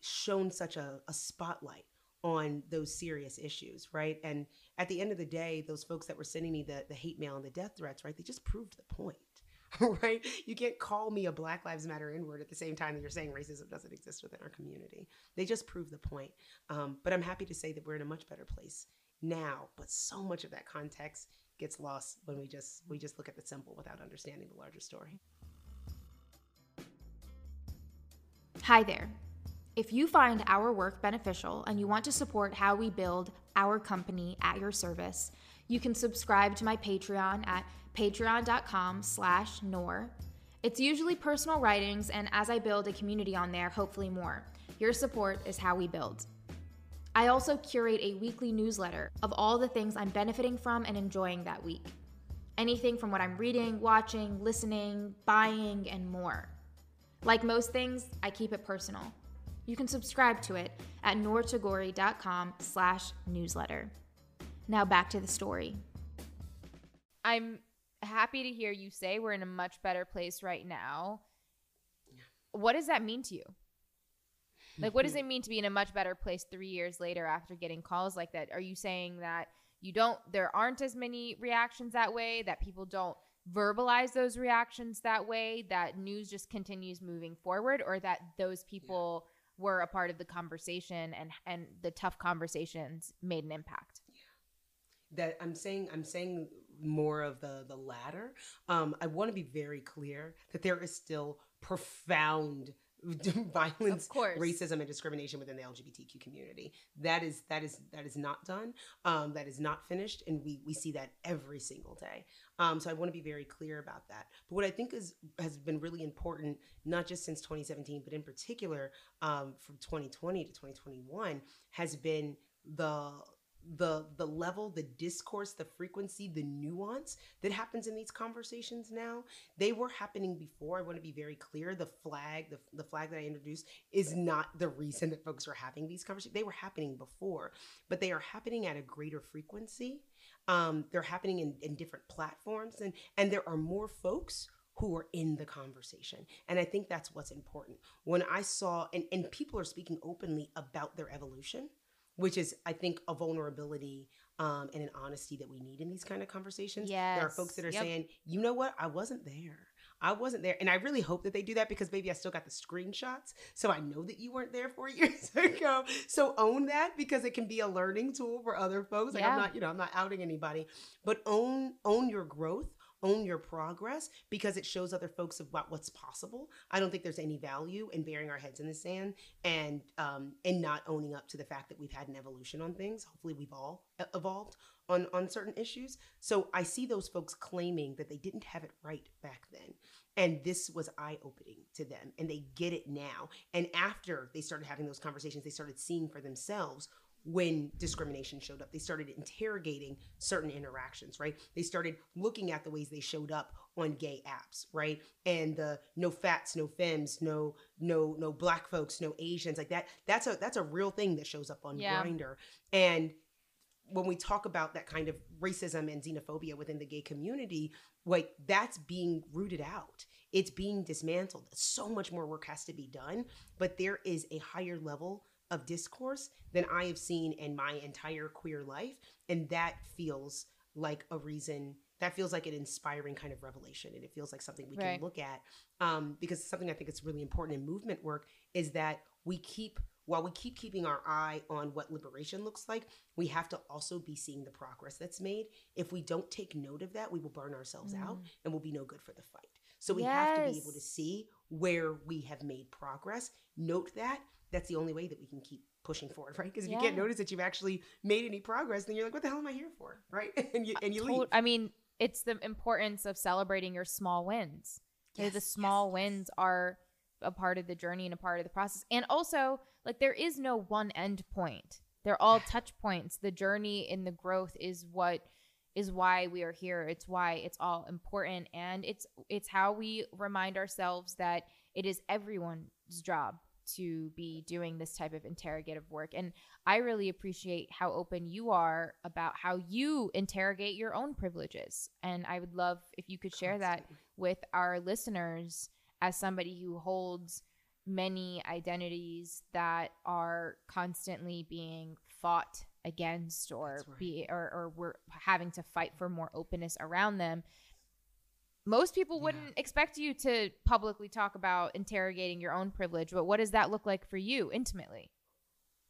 shown such a, a spotlight on those serious issues, right? And at the end of the day, those folks that were sending me the, the hate mail and the death threats, right, they just proved the point, right? You can't call me a Black Lives Matter N word at the same time that you're saying racism doesn't exist within our community. They just prove the point. Um, but I'm happy to say that we're in a much better place now. But so much of that context gets lost when we just we just look at the symbol without understanding the larger story. Hi there. If you find our work beneficial and you want to support how we build our company at your service, you can subscribe to my Patreon at patreon.com slash Noor. It's usually personal writings, and as I build a community on there, hopefully more. Your support is how we build. I also curate a weekly newsletter of all the things I'm benefiting from and enjoying that week. Anything from what I'm reading, watching, listening, buying, and more. Like most things, I keep it personal. You can subscribe to it at noortagouri.com slash newsletter. Now back to the story. I'm happy to hear you say we're in a much better place right now. What does that mean to you? Like, what does it mean to be in a much better place three years later after getting calls like that? Are you saying that you don't, there aren't as many reactions that way, that people don't verbalize those reactions that way, that news just continues moving forward, or that those people were a part of the conversation and and the tough conversations made an impact? That i'm saying i'm saying more of the the latter. Um i want to be very clear that there is still profound violence, racism, and discrimination within the LGBTQ community. That is that is that is not done. Um, that is not finished, and we we see that every single day. Um, so I want to be very clear about that. But what I think is has been really important, not just since 2017, but in particular um, from 2020 to 2021, has been the the the level the discourse the frequency the nuance that happens in these conversations now they were happening before i want to be very clear the flag the, the flag that i introduced is not the reason that folks are having these conversations they were happening before but they are happening at a greater frequency um, they're happening in, in different platforms and and there are more folks who are in the conversation. And I think that's what's important. When I saw, and, and people are speaking openly about their evolution, which is I think a vulnerability um, and an honesty that we need in these kind of conversations. Yes. There are folks that are yep. saying, you know what, I wasn't there. I wasn't there. And I really hope that they do that because maybe I still got the screenshots. So I know that you weren't there four years ago. So own that because it can be a learning tool for other folks. Like yeah. I'm not, you know, I'm not outing anybody, but own own your growth, own your progress because it shows other folks about what's possible. I don't think there's any value in burying our heads in the sand and um, and not owning up to the fact that we've had an evolution on things. Hopefully, we've all evolved on on certain issues. So I see those folks claiming that they didn't have it right back then. And this was eye opening to them, and they get it now. And after they started having those conversations, they started seeing for themselves when discrimination showed up. They started interrogating certain interactions, right? They started looking at the ways they showed up on gay apps, right? And the no fats, no femmes, no no no black folks, no Asians, like that. That's a that's a real thing that shows up on yeah. Grindr. And when we talk about that kind of racism and xenophobia within the gay community, like that's being rooted out. It's being dismantled. So much more work has to be done, but there is a higher level of discourse than I have seen in my entire queer life, and that feels like a reason that feels like an inspiring kind of revelation and it feels like something we Right. can look at um, because something i think is really important in movement work is that we keep while we keep keeping our eye on what liberation looks like we have to also be seeing the progress that's made. If we don't take note of that we will burn ourselves out and we'll be no good for the fight. So we have to be able to see where we have made progress note that that's the only way that we can keep pushing forward right because if you can't notice that you've actually made any progress then you're like what the hell am i here for right and you and you uh, Tot- leave I mean, it's the importance of celebrating your small wins. You know, the small yes, wins are a part of the journey and a part of the process. And also, like there is no one end point. They're all touch points. The journey and the growth is what is why we are here. It's why it's all important and it's it's how we remind ourselves that it is everyone's job to be doing this type of interrogative work. And I really appreciate how open you are about how you interrogate your own privileges. And I would love if you could share that with our listeners as somebody who holds many identities that are constantly being fought against or right. be or, or we're having to fight for more openness around them most people wouldn't expect you to publicly talk about interrogating your own privilege but what does that look like for you intimately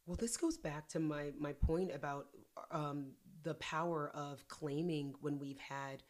Well, this goes back to my my point about um, the power of claiming when we've had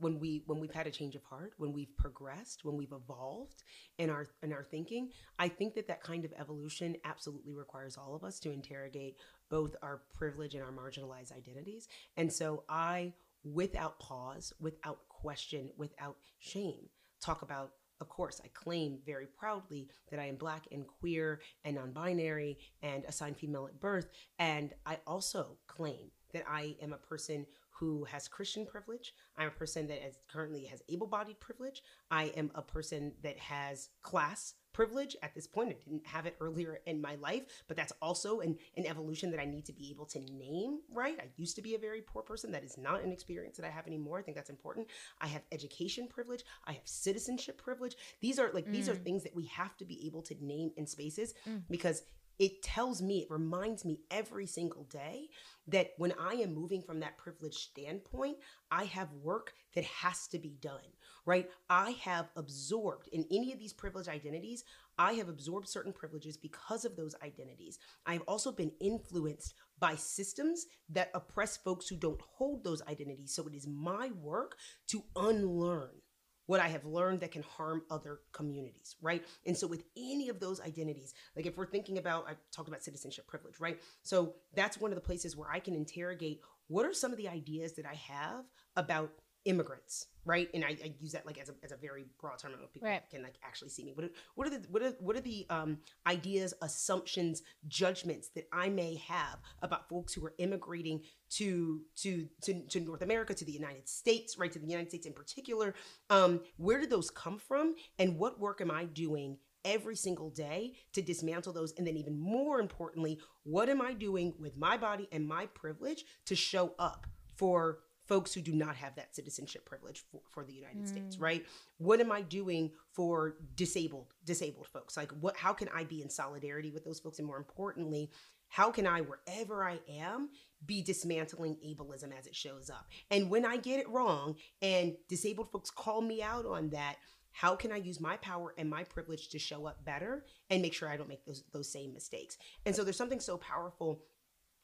when we when we've had a change of heart, when we've progressed, when we've evolved in our in our thinking. I think that that kind of evolution absolutely requires all of us to interrogate both our privilege and our marginalized identities. And so I, without pause, without question, without shame, talk about of course, I claim very proudly that I am black and queer and non binary and assigned female at birth. And I also claim that I am a person who has Christian privilege. I'm a person that is currently has able bodied privilege. I am a person that has class privilege at this point. I didn't have it earlier in my life, but that's also an, an evolution that I need to be able to name, right? I used to be a very poor person. That is not an experience that I have anymore. I think that's important. I have education privilege. I have citizenship privilege. These are like, these are Mm. things that we have to be able to name in spaces Mm. because it tells me, it reminds me every single day that when I am moving from that privileged standpoint, I have work that has to be done, right? I have absorbed in any of these privileged identities, I have absorbed certain privileges because of those identities. I've also been influenced by systems that oppress folks who don't hold those identities. So it is my work to unlearn what I have learned that can harm other communities, right? And so with any of those identities, like if we're thinking about, I talked about citizenship privilege, right? So that's one of the places where I can interrogate what are some of the ideas that I have about immigrants, right? And I, I use that like as a, as a very broad term. I don't people Right. can like actually see me. What are, what are the what are what are the um, ideas, assumptions, judgments that I may have about folks who are immigrating to to to, to North America, to the United States, right? To the United States in particular. Um, where did those come from, and what work am I doing? Every single day to dismantle those. And then, even more importantly, what am I doing with my body and my privilege to show up for folks who do not have that citizenship privilege for, for the United States, Mm. right? What am I doing for disabled disabled folks? Like what how can I be in solidarity with those folks and more importantly, how can I wherever I am be dismantling ableism as it shows up? And when I get it wrong and disabled folks call me out on that, how can I use my power and my privilege to show up better and make sure I don't make those those same mistakes? And so there's something so powerful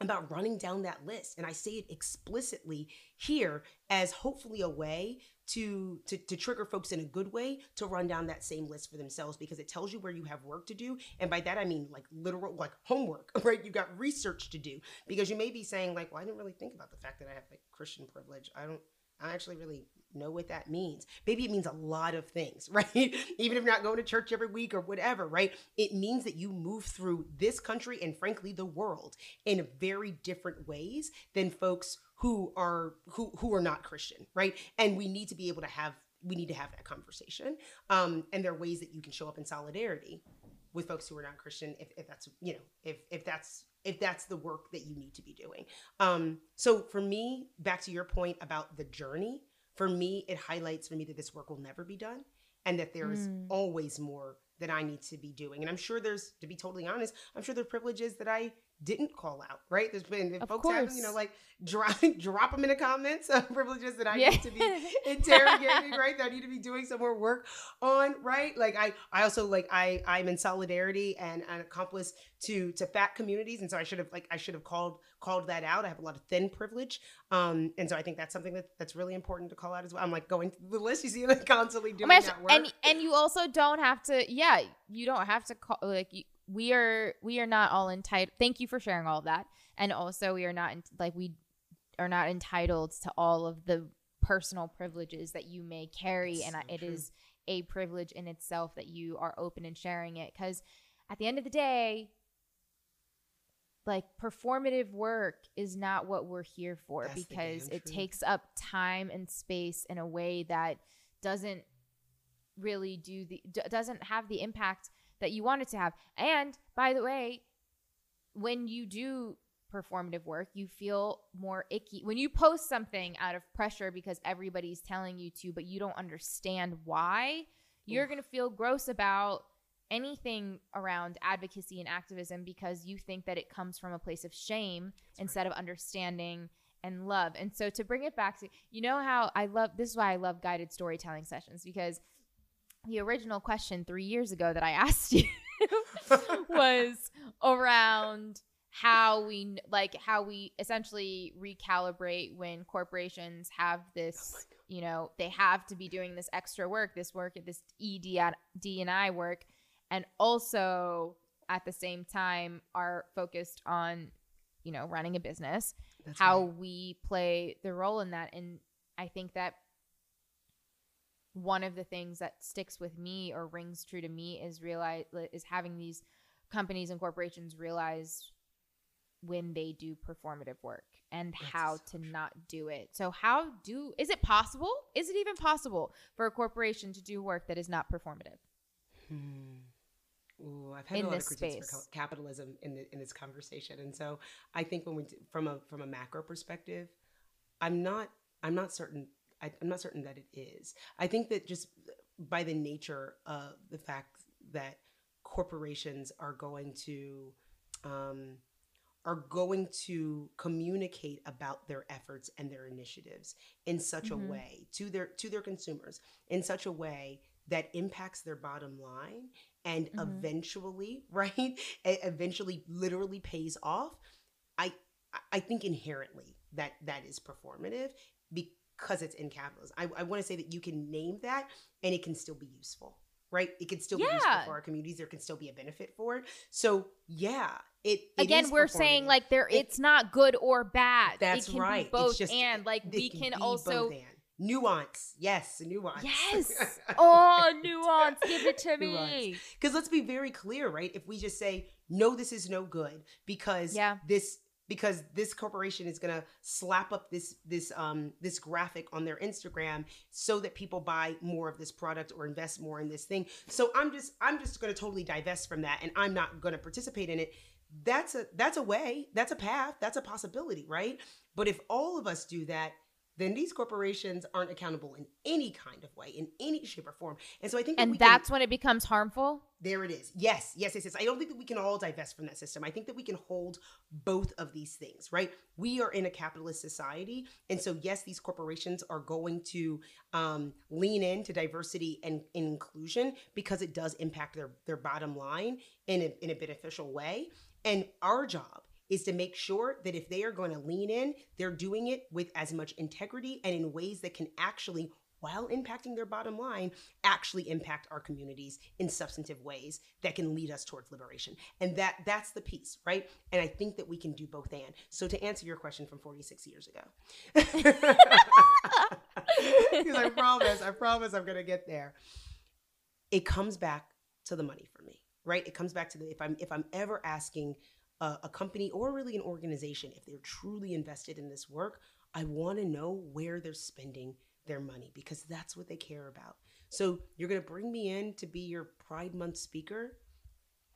about running down that list and i say it explicitly here as hopefully a way to, to to trigger folks in a good way to run down that same list for themselves because it tells you where you have work to do. And by that i mean like literal like homework right? You got research to do because you may be saying like well i didn't really think about the fact that i have like christian privilege. I don't I actually really know what that means. Maybe it means a lot of things, right? Even if you're not going to church every week or whatever, right? It means that you move through this country and frankly the world in very different ways than folks who are who who are not Christian, right? And we need to be able to have we need to have that conversation. Um, and there are ways that you can show up in solidarity with folks who are not Christian if, if that's you know if if that's if that's the work that you need to be doing. Um, so for me, back to your point about the journey, for me, it highlights for me that this work will never be done and that there is Mm. always more that I need to be doing. And I'm sure there's, to be totally honest, I'm sure there are privileges that I didn't call out, right? There's been folks have, you know, like drop drop them in the comments of privileges that I Yeah. need to be interrogating, right? That I need to be doing some more work on, right? Like I, I also like I, I'm in solidarity and an accomplice to to fat communities, and so I should have like I should have called called that out. I have a lot of thin privilege, um, and so I think that's something that that's really important to call out as well. I'm like going through the list. You see, I'm constantly Oh doing gosh, that work. and and you also don't have to. Yeah, you don't have to call. Like you, we are, we are not all entitled. Thank you for sharing all of that. And also, we are not like we are not entitled to all of the personal privileges that you may carry, That's and so it true. is a privilege in itself that you are open and sharing it. Because at the end of the day. Like performative work is not what we're here for That's because it takes up time and space in a way that doesn't really do the doesn't have the impact that you want it to have. And by the way, when you do performative work, you feel more icky. When you post something out of pressure because everybody's telling you to, but you don't understand why, you're going to feel gross about anything around advocacy and activism because you think that it comes from a place of shame instead of understanding and love. And so to bring it back to, you know how I love this is why I love guided storytelling sessions because the original question 3 years ago that I asked you was around how we like how we essentially recalibrate when corporations have this oh you know they have to be doing this extra work this work at this ed and i work. And also at the same time are focused on you know running a business That's how right. we play the role in that. And i think that one of the things that sticks with me or rings true to me is realize is having these companies and corporations realize when they do performative work and That's how to not do it. So how do is it possible? Is it even possible for a corporation to do work that is not performative? Hmm. Ooh, I've had In a lot this of critiques for space. ca- capitalism in the, in this conversation, and so I think when we from a from a macro perspective, I'm not I'm not certain I, I'm not certain that it is. I think that just by the nature of the fact that corporations are going to um, are going to communicate about their efforts and their initiatives in such Mhm. a way to their to their consumers in such a way that impacts their bottom line and Mhm. eventually right eventually literally pays off i i think inherently that that is performative because it's in capitalism i, I want to say that you can name that and it can still be useful right it can still be useful for our communities there can still be a benefit for it so yeah it, it Again, we're saying like there It- it's not good or bad. that's it can right be both it's just and like we can, be also nuance yes a nuance Yes. oh, nuance. Give it to me. Because let's be very clear, right? If we just say, no, this is no good because Yeah. this because this corporation is gonna slap up this this um this graphic on their Instagram so that people buy more of this product or invest more in this thing. So I'm just I'm just gonna totally divest from that and I'm not gonna participate in it. That's a that's a way, that's a path, that's a possibility, right? But if all of us do that, then these corporations aren't accountable in any kind of way, in any shape or form. And so I think that we And can- that's when it becomes harmful. there it is. Yes, yes, yes, yes. I don't think that we can all divest from that system. I think that we can hold both of these things, right? We are in a capitalist society. And so, yes, these corporations are going to um, lean into diversity and, and inclusion because it does impact their, their bottom line in a, in a beneficial way. And our job is to make sure that if they are going to lean in, they're doing it with as much integrity and in ways that can actually while impacting their bottom line, actually impact our communities in substantive ways that can lead us towards liberation. And that that's the piece, right? And I think that we can do both and. So to answer your question from 46 years ago. Because I promise, I promise I'm gonna get there. It comes back to the money for me, right? It comes back to the if I'm if I'm ever asking a, a company or really an organization if they're truly invested in this work, I want to know where they're spending their money because that's what they care about. So you're going to bring me in to be your Pride Month speaker.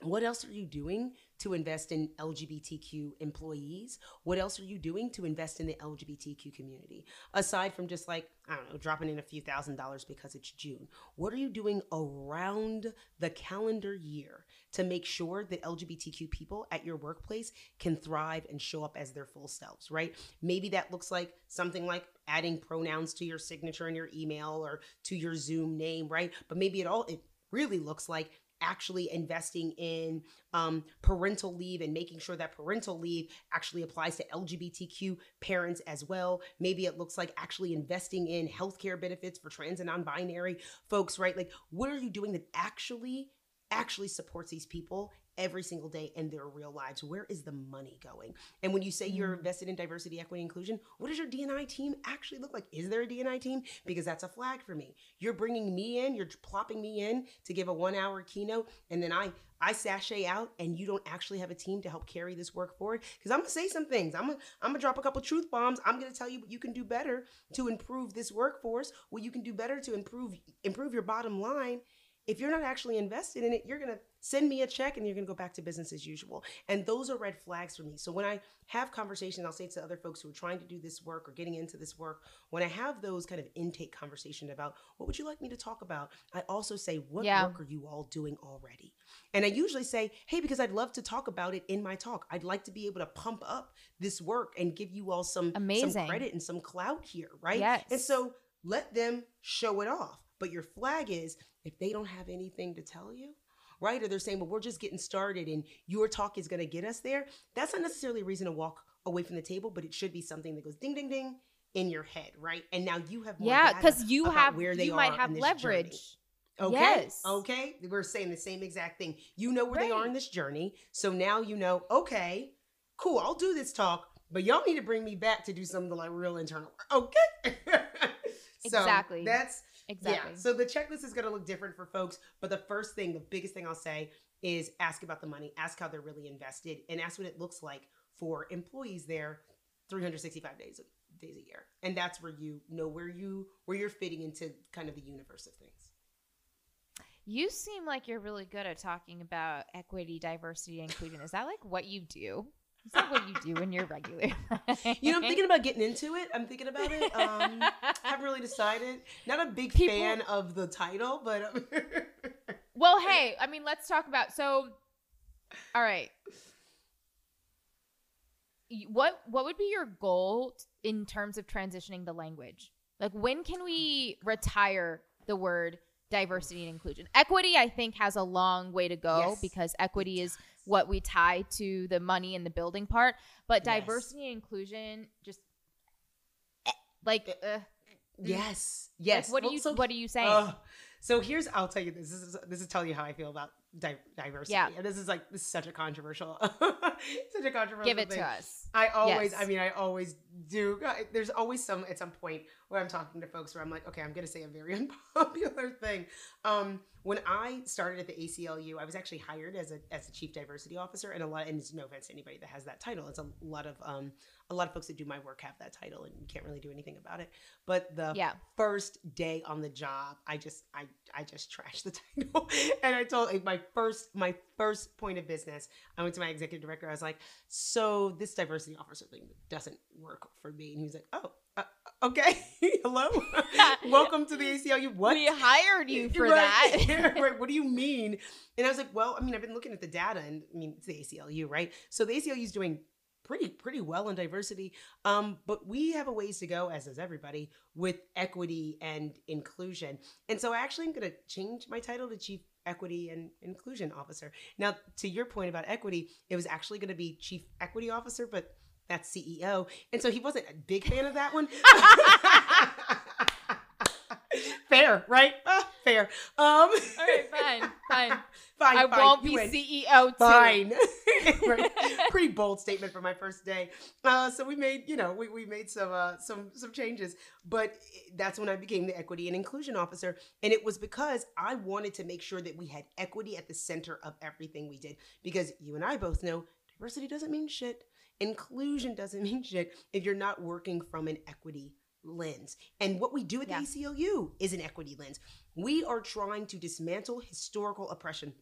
what else are you doing to invest in LGBTQ employees? What else are you doing to invest in the LGBTQ community? Aside from just like, I don't know, dropping in a few thousand dollars because it's June, what are you doing around the calendar year to make sure that LGBTQ people at your workplace can thrive and show up as their full selves, right? Maybe that looks like something like adding pronouns to your signature in your email or to your Zoom name, right? But maybe it all, it really looks like actually investing in um, parental leave and making sure that parental leave actually applies to LGBTQ parents as well. Maybe it looks like actually investing in healthcare benefits for trans and non binary folks, right? Like, what are you doing that actually? actually supports these people every single day in their real lives. Where is the money going? And when you say you're Mm. invested in diversity, equity, inclusion, what does your D&I team actually look like? Is there a D&I team? Because that's a flag for me. You're bringing me in, you're plopping me in to give a one hour keynote, and then I I sashay out, and you don't actually have a team to help carry this work forward. Because I'm gonna say some things. I'm gonna I'm gonna drop a couple truth bombs. I'm gonna tell you what you can do better to improve this workforce. What you can do better to improve improve your bottom line if you're not actually invested in it, you're going to send me a check and you're going to go back to business as usual. And those are red flags for me. So when I have conversations, I'll say to other folks who are trying to do this work or getting into this work, when I have those kind of intake conversations about what would you like me to talk about, I also say, what Yeah. work are you all doing already? And I usually say, hey, because I'd love to talk about it in my talk. I'd like to be able to pump up this work and give you all some, some Amazing. credit and some clout here, right? Yes. And so let them show it off. But your flag is if they don't have anything to tell you, right? Or they're saying, well, we're just getting started and your talk is going to get us there. That's not necessarily a reason to walk away from the table, but it should be something that goes ding, ding, ding in your head, right? And now you have more yeah, because you have where they you might are have in this leverage. journey. Okay. Yes. Okay. We're saying the same exact thing. You know where they are in this journey. So now you know, okay, cool, I'll do this talk, but y'all need to bring me back to do something like real internal work. Okay. so Exactly. That's Exactly. yeah. So the checklist is going to look different for folks, but the first thing, the biggest thing I'll say is ask about the money, ask how they're really invested, and ask what it looks like for employees there 365 days days a year. And that's where you know where you where you're fitting into kind of the universe of things. You seem like you're really good at talking about equity, diversity, and inclusion. Is that like what you do? Is that what you do in your regular? You know, I'm thinking about getting into it. I'm thinking about it. Um, I haven't really decided. Not a big People- fan of the title, but well, hey, I mean, let's talk about so. All right, what what would be your goal in terms of transitioning the language? Like, when can we retire the word diversity and inclusion? Equity, I think, has a long way to go Yes, because equity is what we tie to the money and the building part. But Yes. diversity and inclusion, just like, eh, uh, mm. yes, yes. like, what Well, are you so- what are you saying? Ugh. so here's I'll tell you this. This is this is telling you how I feel about di- diversity. Yeah. And this is like this is such a controversial such a controversial Give it thing. to us. I always, Yes. I mean, I always do. There's always some at some point where I'm talking to folks where I'm like, okay, I'm going to say a very unpopular thing. Um, when I started at the ACLU, I was actually hired as a as a chief diversity officer, and a lot. And it's no offense to anybody that has that title. It's a lot of um, a lot of folks that do my work have that title, and you can't really do anything about it. But the Yeah. first day on the job, I just I I just trashed the title, and I told like, my first my first point of business. I went to my executive director. I was like, "So this diversity officer thing doesn't work for me," and he was like, "Oh, uh, okay, hello, welcome to the ACLU. What? We hired you for Right. that. Right. What do you mean? And I was like, well, I mean, I've been looking at the data, and I mean, it's the ACLU, right? So the ACLU is doing pretty pretty well in diversity, um, but we have a ways to go, as does everybody, with equity and inclusion. And so actually i'm going to change my title to Chief Equity and Inclusion Officer. Now, to your point about equity, it was actually going to be Chief Equity Officer, but that's CEO, and so he wasn't a big fan of that one. fair, right? Ah, fair. Um, All right, fine, fine. fine. I fine, won't be win. CEO too. Fine. right. Pretty bold statement for my first day. Uh, so we made, you know, we, we made some uh, some some changes, but that's when I became the equity and inclusion officer, and it was because I wanted to make sure that we had equity at the center of everything we did. Because you and I both know diversity doesn't mean shit, inclusion doesn't mean shit if you're not working from an equity lens. And what we do at Yeah. the ACLU is an equity lens. We are trying to dismantle historical oppression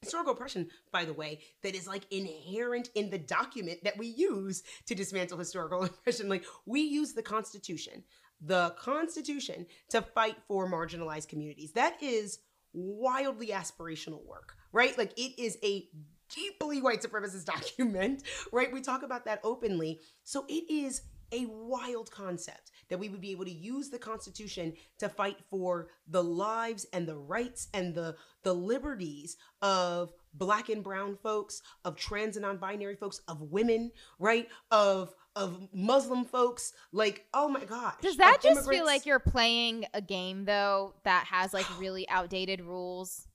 historical oppression, by the way, that is like inherent in the document that we use to dismantle historical oppression. Like we use the Constitution, the Constitution to fight for marginalized communities. That is wildly aspirational work, right? Like it is a deeply white supremacist document, right? We talk about that openly. So it is a wild concept that we would be able to use the constitution to fight for the lives and the rights and the the liberties of black and brown folks of trans and non-binary folks of women right of of muslim folks like oh my gosh Does that just feel like you're playing a game though that has like really outdated rules?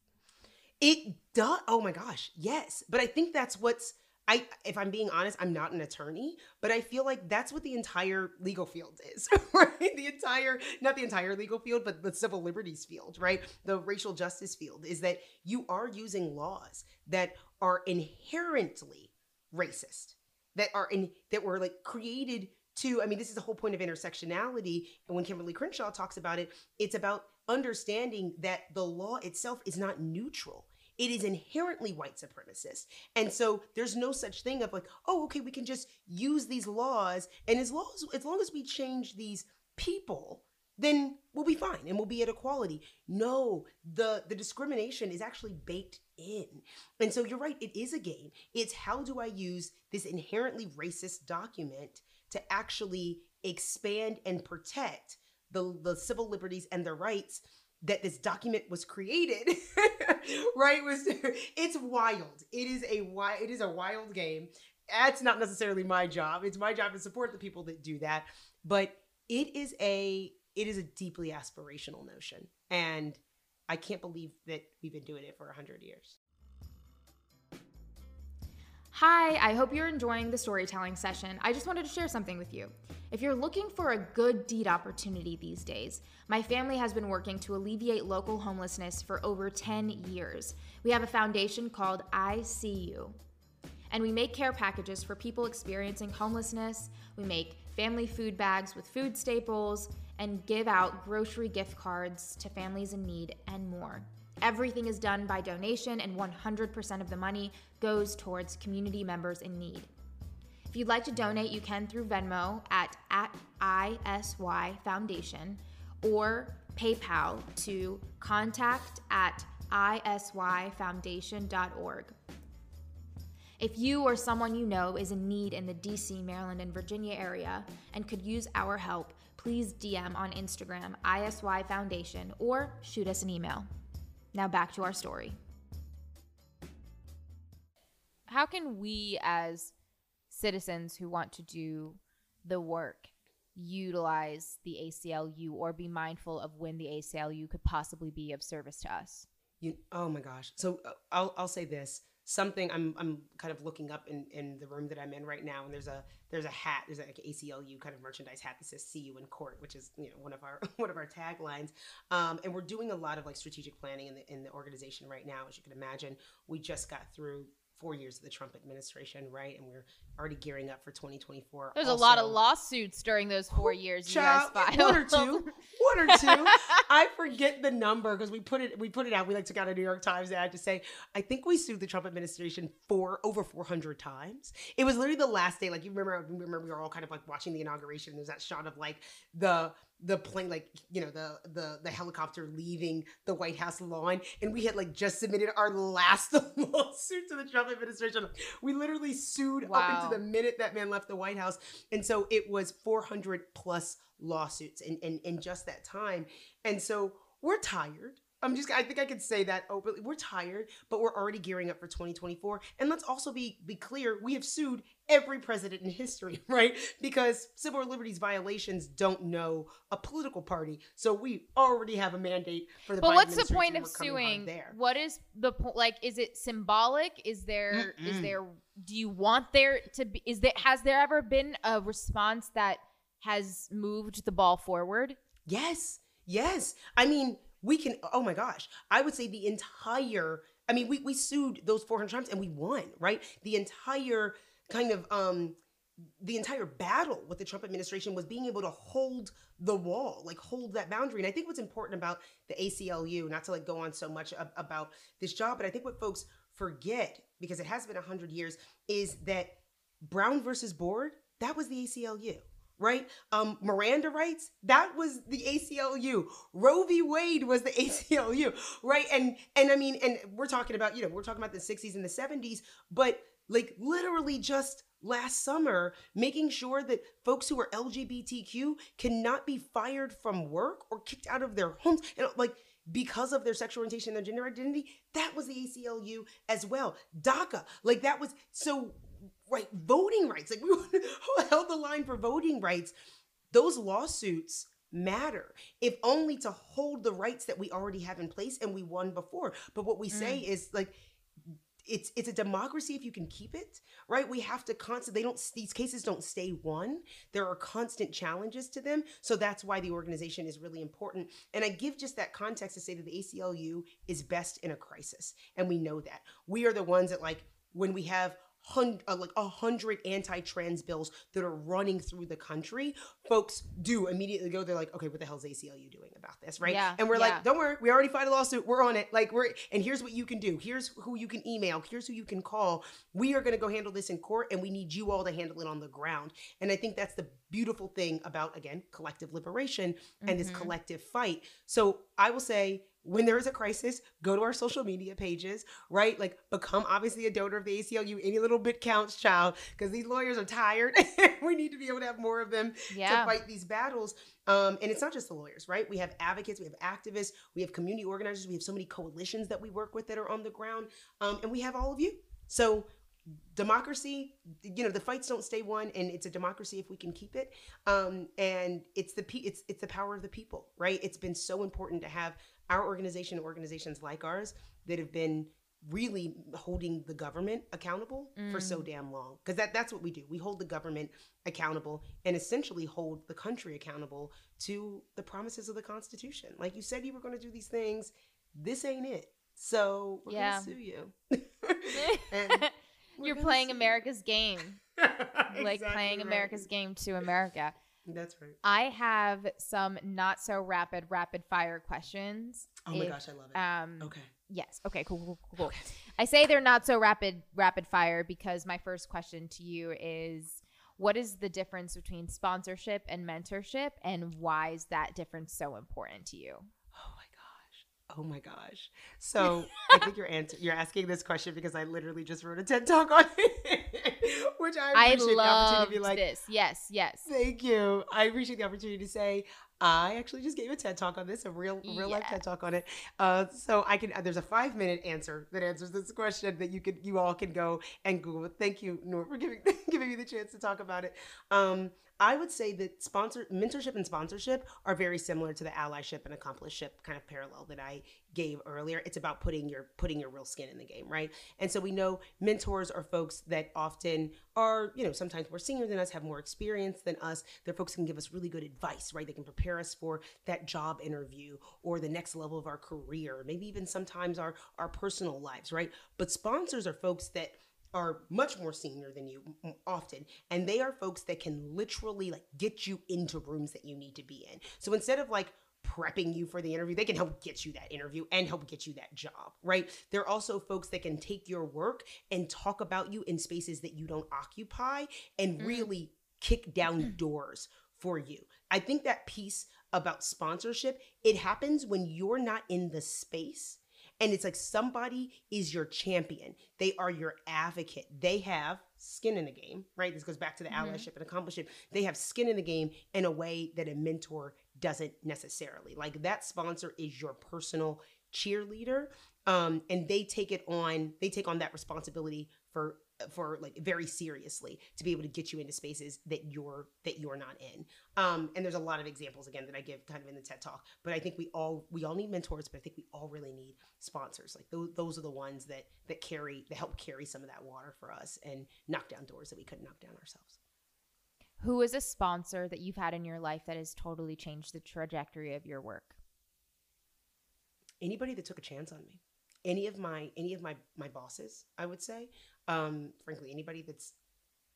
It does. Oh my gosh, yes. But I think that's what's. I, if I'm being honest, I'm not an attorney, but I feel like that's what the entire legal field is, right? The entire, not the entire legal field, but the civil liberties field, right? The racial justice field is that you are using laws that are inherently racist, that are in, that were like created to, I mean, this is the whole point of intersectionality. And when Kimberlé Crenshaw talks about it, it's about understanding that the law itself is not neutral. It is inherently white supremacist. And so there's no such thing of like, oh, okay, we can just use these laws. And as long as, as long as we change these people, then we'll be fine and we'll be at equality. No, the the discrimination is actually baked in. And so you're right, it is a game. It's how do I use this inherently racist document to actually expand and protect the, the civil liberties and the rights that this document was created right was it's wild. It is a wild it is a wild game. That's not necessarily my job. It's my job to support the people that do that but it is a it is a deeply aspirational notion and i can't believe that we've been doing it for 100 years Hi, I hope you're enjoying the storytelling session. I just wanted to share something with you. If you're looking for a good deed opportunity these days, my family has been working to alleviate local homelessness for over 10 years. We have a foundation called I See You. And we make care packages for people experiencing homelessness. We make family food bags with food staples and give out grocery gift cards to families in need and more. Everything is done by donation, and 100% of the money goes towards community members in need. If you'd like to donate, you can through Venmo at, at ISY Foundation or PayPal to contact at isyfoundation.org. If you or someone you know is in need in the DC, Maryland, and Virginia area and could use our help, please DM on Instagram ISY Foundation or shoot us an email. Now back to our story. How can we, as citizens who want to do the work, utilize the ACLU or be mindful of when the ACLU could possibly be of service to us? You, oh my gosh. So uh, I'll I'll say this. Something I'm I'm kind of looking up in, in the room that I'm in right now, and there's a there's a hat, there's like an ACLU kind of merchandise hat that says "See you in court," which is you know one of our one of our taglines. Um, and we're doing a lot of like strategic planning in the in the organization right now, as you can imagine. We just got through four years of the Trump administration, right? And we're already gearing up for 2024. There's a lot of lawsuits during those four years you guys filed. one or two, one or two. I forget the number because we put it we put it out. We like took out a New York Times ad to say I think we sued the Trump administration for over 400 times. It was literally the last day. Like you remember, remember we were all kind of like watching the inauguration. There's that shot of like the the plane, like you know the the the helicopter leaving the White House lawn, and we had like just submitted our last lawsuit to the Trump administration. We literally sued up into the minute that man left the White House. And so it was 400 plus lawsuits in, in, in just that time. And so we're tired. I'm just, I think I could say that openly. We're tired, but we're already gearing up for 2024. And let's also be, be clear we have sued every president in history, right? Because civil liberties violations don't know a political party. So we already have a mandate for the But Biden what's the point of We're coming hard suing? there. What is the point? Like, is it symbolic? Is there? Is Mm-mm. there? Do you want there to be? Is there? Has there ever been a response that has moved the ball forward? Yes, yes. I mean, we can. Oh my gosh, I would say the entire. I mean, we we sued those 400 times and we won, right? The entire kind of um the entire battle with the Trump administration was being able to hold the wall, like hold that boundary. And I think what's important about the ACLU, not to like go on so much ab- about this job, but I think what folks forget because it has been 100 years is that Brown versus Board, that was the ACLU right? Um, Miranda rights, that was the ACLU. Roe v. Wade was the ACLU, right? And and I mean, and we're talking about, you know, we're talking about the 60s and the 70s, but like literally just last summer, making sure that folks who are LGBTQ cannot be fired from work or kicked out of their homes. And like because of their sexual orientation and their gender identity, that was the ACLU as well. DACA, like that was so right voting rights like we held the line for voting rights those lawsuits matter if only to hold the rights that we already have in place and we won before but what we mm. say is like it's it's a democracy if you can keep it right? We have to constant they don't these cases don't stay one. There are constant challenges to them. So that's why the organization is really important. And i give just that context to say that the aclu is best in a crisis. And we know that. We are the ones that like when we have hundred, uh, like a hundred anti-trans bills that are running through the country, folks do immediately go. They're like, okay, what the hell hell's ACLU doing about this, right? Yeah, and we're yeah. like, don't worry, we already filed a lawsuit. We're on it. Like we're and here's what you can do. Here's who you can email. Here's who you can call. We are going to go handle this in court, and we need you all to handle it on the ground. And I think that's the beautiful thing about again collective liberation and mm-hmm. this collective fight. So I will say when there is a crisis, go to our social media pages, right? Like become obviously a donor of the ACLU. Any little bit counts, child, because these lawyers are tired. we need to be able to have more of them yeah. to fight these battles. Um, and it's not just the lawyers, right? We have advocates, we have activists, we have community organizers, we have so many coalitions that we work with that are on the ground, um, and we have all of you. So democracy you know the fights don't stay won and it's a democracy if we can keep it um and it's the it's it's the power of the people right it's been so important to have our organization organizations like ours that have been really holding the government accountable mm. for so mm. damn long because that that's what we do we hold the government accountable and essentially hold the country accountable to the promises of the constitution like you said you were going to do these things this ain't it so we're yeah. gonna sue you you're playing america's game exactly like playing right. america's game to america that's right. I have some not so rapid, rapid fire questions. Oh my if, gosh, I love it. Um, okay. Yes. Okay. Cool. Cool. Cool. Okay. I say they're not so rapid, rapid fire because my first question to you is, what is the difference between sponsorship and mentorship, and why is that difference so important to you? Oh my. Oh my gosh. So I think you're answer- you're asking this question because I literally just wrote a TED talk on it. which I appreciate I the opportunity to be like this. Yes, yes. Thank you. I appreciate the opportunity to say I actually just gave a TED talk on this, a real real life TED talk on it. Uh, so I can. Uh, there's a five minute answer that answers this question that you could you all can go and Google. Thank you, Noor, for giving giving me the chance to talk about it. Um, I would say that sponsor mentorship and sponsorship are very similar to the allyship and accompliceship kind of parallel that I gave earlier. It's about putting your putting your real skin in the game, right? And so we know mentors are folks that often are, you know, sometimes more senior than us, have more experience than us. They're folks who can give us really good advice, right? They can prepare us for that job interview or the next level of our career, maybe even sometimes our our personal lives, right? But sponsors are folks that are much more senior than you often and they are folks that can literally like get you into rooms that you need to be in. So instead of like prepping you for the interview they can help get you that interview and help get you that job right? They're also folks that can take your work and talk about you in spaces that you don't occupy and mm. really kick down doors for you. I think that piece about sponsorship it happens when you're not in the space and it's like somebody is your champion. They are your advocate. They have skin in the game, right? This goes back to the mm-hmm. allyship and accompliceship. They have skin in the game in a way that a mentor doesn't necessarily. Like that sponsor is your personal cheerleader. Um, and they take it on, they take on that responsibility for for like very seriously to be able to get you into spaces that you're that you're not in. Um and there's a lot of examples again that i give kind of in the ted talk but i think we all we all need mentors but i think we all really need sponsors. Like those, those are the ones that that carry that help carry some of that water for us and knock down doors that we couldn't knock down ourselves. Who is a sponsor that you've had in your life that has totally changed the trajectory of your work? Anybody that took a chance on me. Any of my any of my my bosses i would say um frankly anybody that's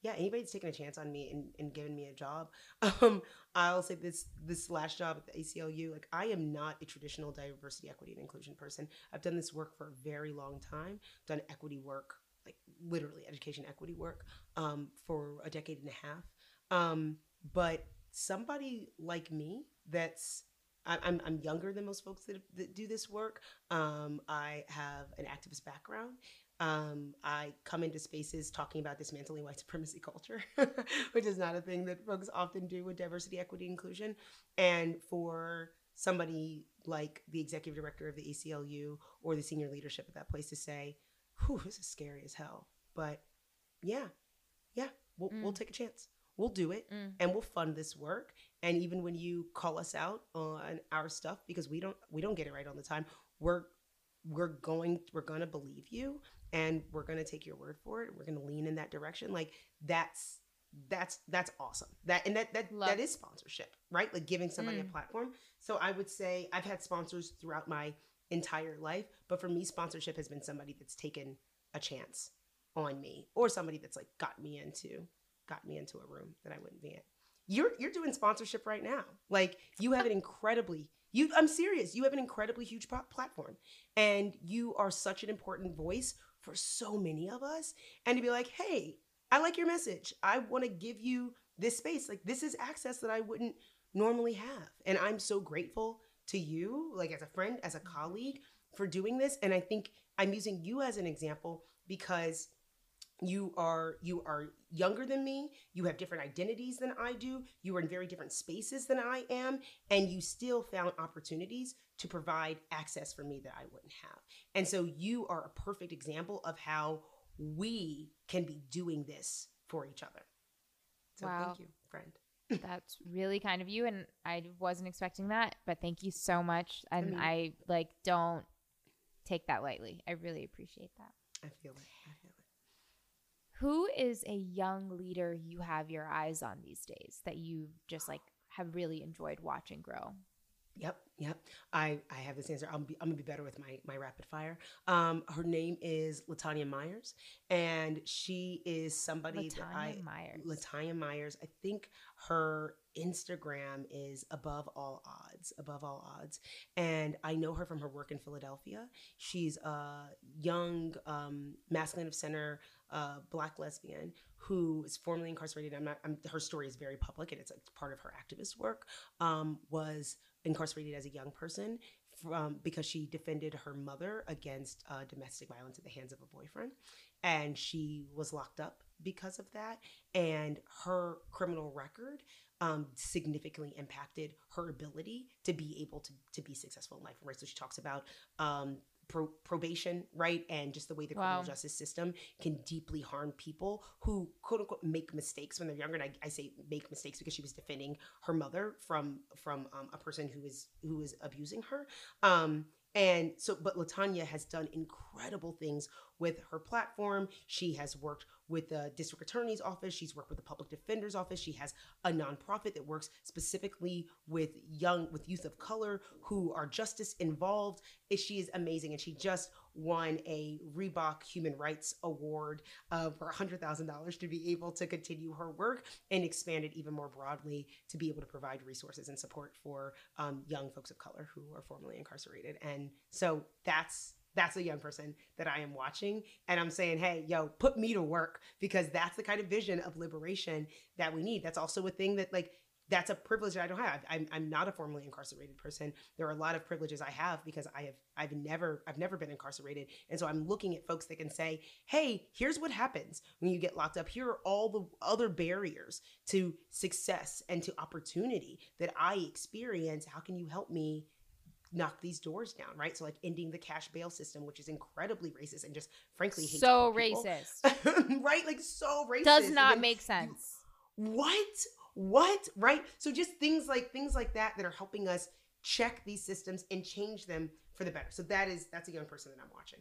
yeah, anybody that's taking a chance on me and, and giving me a job. Um, I'll say this this last job at the ACLU, like I am not a traditional diversity, equity, and inclusion person. I've done this work for a very long time, done equity work, like literally education equity work, um, for a decade and a half. Um, but somebody like me that's I'm, I'm younger than most folks that, that do this work. Um, I have an activist background. Um, I come into spaces talking about dismantling white supremacy culture, which is not a thing that folks often do with diversity, equity, inclusion. And for somebody like the executive director of the ACLU or the senior leadership at that place to say, whew, this is scary as hell. But yeah, yeah, we'll, we'll take a chance. We'll do it Mm. and we'll fund this work. And even when you call us out on our stuff, because we don't we don't get it right all the time, we're we're going we're gonna believe you and we're gonna take your word for it. We're gonna lean in that direction. Like that's that's that's awesome. That and that that Love. that is sponsorship, right? Like giving somebody a Mm. platform. So I would say I've had sponsors throughout my entire life, but for me, sponsorship has been somebody that's taken a chance on me or somebody that's like got me into got me into a room that I wouldn't be in. You're you're doing sponsorship right now. Like you have an incredibly you I'm serious. You have an incredibly huge pl- platform and you are such an important voice for so many of us and to be like, "Hey, I like your message. I want to give you this space. Like this is access that I wouldn't normally have." And I'm so grateful to you like as a friend, as a colleague for doing this and I think I'm using you as an example because you are you are younger than me you have different identities than i do you are in very different spaces than i am and you still found opportunities to provide access for me that i wouldn't have and so you are a perfect example of how we can be doing this for each other so Wow. thank you friend That's really kind of you, and I wasn't expecting that. But thank you so much, and mean- I like don't take that lightly. I really appreciate that. i i feel it Who is a young leader you have your eyes on these days that you just like have really enjoyed watching grow? Yep, yep. I I have this answer. I'm be, I'm gonna be better with my my rapid fire. Um, her name is LaTonya Myers, and she is somebody that I LaTonya Myers. LaTonya Myers. I think her Instagram is above all odds, above all odds. And I know her from her work in Philadelphia. She's a young, um, masculine of center, uh, black lesbian who is formerly incarcerated. I'm not. I'm, her story is very public, and it's, it's part of her activist work. Um, was incarcerated as a young person from because she defended her mother against uh, domestic violence at the hands of a boyfriend and she was locked up because of that and her criminal record um, significantly impacted her ability to be able to, to be successful in life right so she talks about um, pro- probation right? And just the way the Wow. criminal justice system can deeply harm people who quote unquote make mistakes when they're younger. And I, I say make mistakes because she was defending her mother from from um, a person who is who is abusing her. Um, and so but LaTonya has done incredible things with her platform. She has worked with the district attorney's office. She's worked with the public defender's office. She has a nonprofit that works specifically with young with youth of color who are justice involved. She is amazing. And she just won a reebok human rights award uh, for $100000 to be able to continue her work and expand it even more broadly to be able to provide resources and support for um, young folks of color who are formerly incarcerated. And so that's that's a young person that I am watching. And I'm saying, hey, yo, put me to work because that's the kind of vision of liberation that we need. That's also a thing that, like, that's a privilege that I don't have. I'm, I'm not a formerly incarcerated person. There are a lot of privileges I have because I have I've never I've never been incarcerated. And so I'm looking at folks that can say, "Hey, here's what happens when you get locked up. Here are all the other barriers to success and to opportunity that I experience. How can you help me knock these doors down, right? So like ending the cash bail system, which is incredibly racist and just frankly So racist. right? Like so racist. Does not then make sense. what? What? Right? So just things like things like that that are helping us check these systems and change them for the better. So that is that's a young person that I'm watching.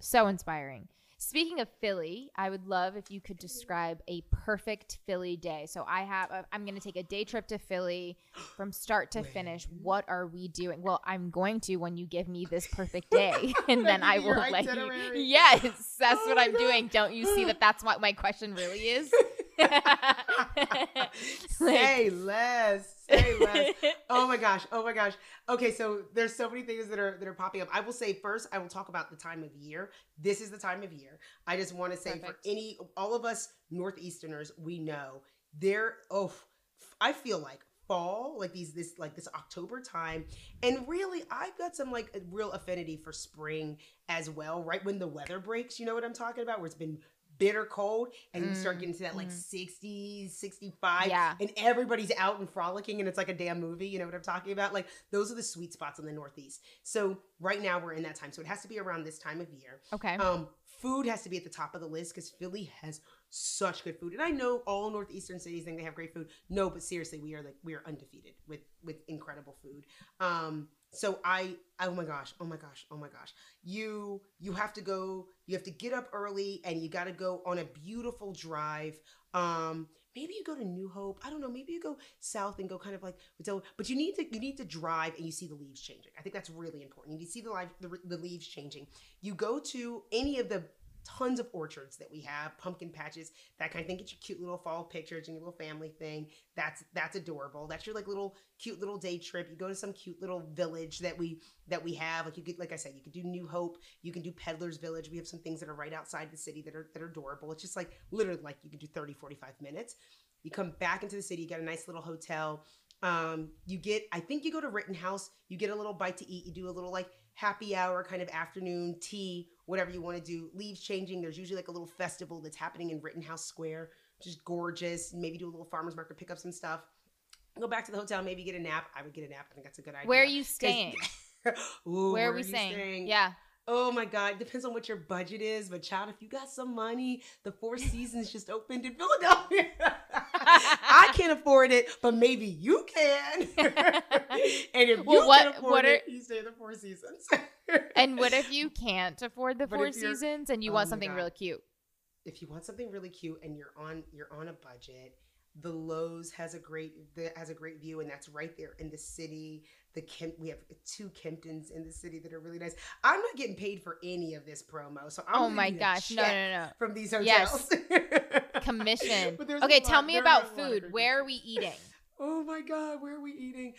So inspiring. Speaking of Philly, I would love if you could describe a perfect Philly day. So I have, i I'm going to take a day trip to Philly from start to finish. What are we doing? Well, I'm going to when you give me this perfect day, and then I will let you. Yes, that's Oh what I'm God. doing. Don't you see that? That's what my question really is. say less. Say less. Oh my gosh. Oh my gosh. Okay, so there's so many things that are that are popping up. I will say first, I will talk about the time of year. This is the time of year. I just want to say for any all of us northeasterners, we know there oh I feel like fall, like these this like this October time. And really I've got some like real affinity for spring as well, right when the weather breaks, you know what I'm talking about, where it's been bitter cold and you start Mm, getting to that like mm. 60s 65 Yeah. and everybody's out and frolicking and it's like a damn movie you know what i'm talking about? Like those are the sweet spots in the northeast. So right now we're in that time. So it has to be around this time of year. Okay. um food has to be at the top of the list because philly has such good food. And i know all northeastern cities think they have great food. No but seriously we are like we are undefeated with with incredible food. Um so i oh my gosh oh my gosh oh my gosh. You you have to go you have to get up early and you got to go on a beautiful drive. Um maybe you go to new hope. I don't know maybe you go south and go kind of like so but you need to you need to drive and you see the leaves changing. I think that's really important. You see the, live, the, the leaves changing. You go to any of the tons of orchards that we have pumpkin patches that kind of thing. Get your cute little fall pictures and your little family thing. That's that's adorable. That's your like little cute little day trip. You go to some cute little village that we that we have. Like you could like i said you could do new hope. You can do peddlers village. We have some things that are right outside the city that are that are adorable. It's just like literally like you can do 30 45 minutes. You come back into the city you get a nice little hotel. Um you get i think you go to rittenhouse you get a little bite to eat you do a little like happy hour kind of afternoon tea whatever you want to do leaves changing there's usually like a little festival that's happening in rittenhouse square just gorgeous maybe do a little farmers market pick up some stuff go back to the hotel maybe get a nap i would get a nap i think that's a good idea Where are you staying? Ooh, Where are we you staying? Yeah. Oh my God, depends on what your budget is. But child, if you got some money, the Four Seasons just opened in Philadelphia. I can't afford it, but maybe you can. and if Well, you what- can afford what are- it, you stay the Four Seasons. And what if you can't afford the But Four Seasons and you Oh want something God. really cute? if you want something really cute and you're on you're on a budget, the Loews has a great the, has a great view, and that's right there in the city. The Kemp, we have two Kimptons in the city that are really nice. I'm not getting paid for any of this promo, so I'm oh my gosh. No, no, no. from these Yes. Commission. But Okay, tell lot- me there about are a lot of food. Where are we eating? Oh my God, where are we eating?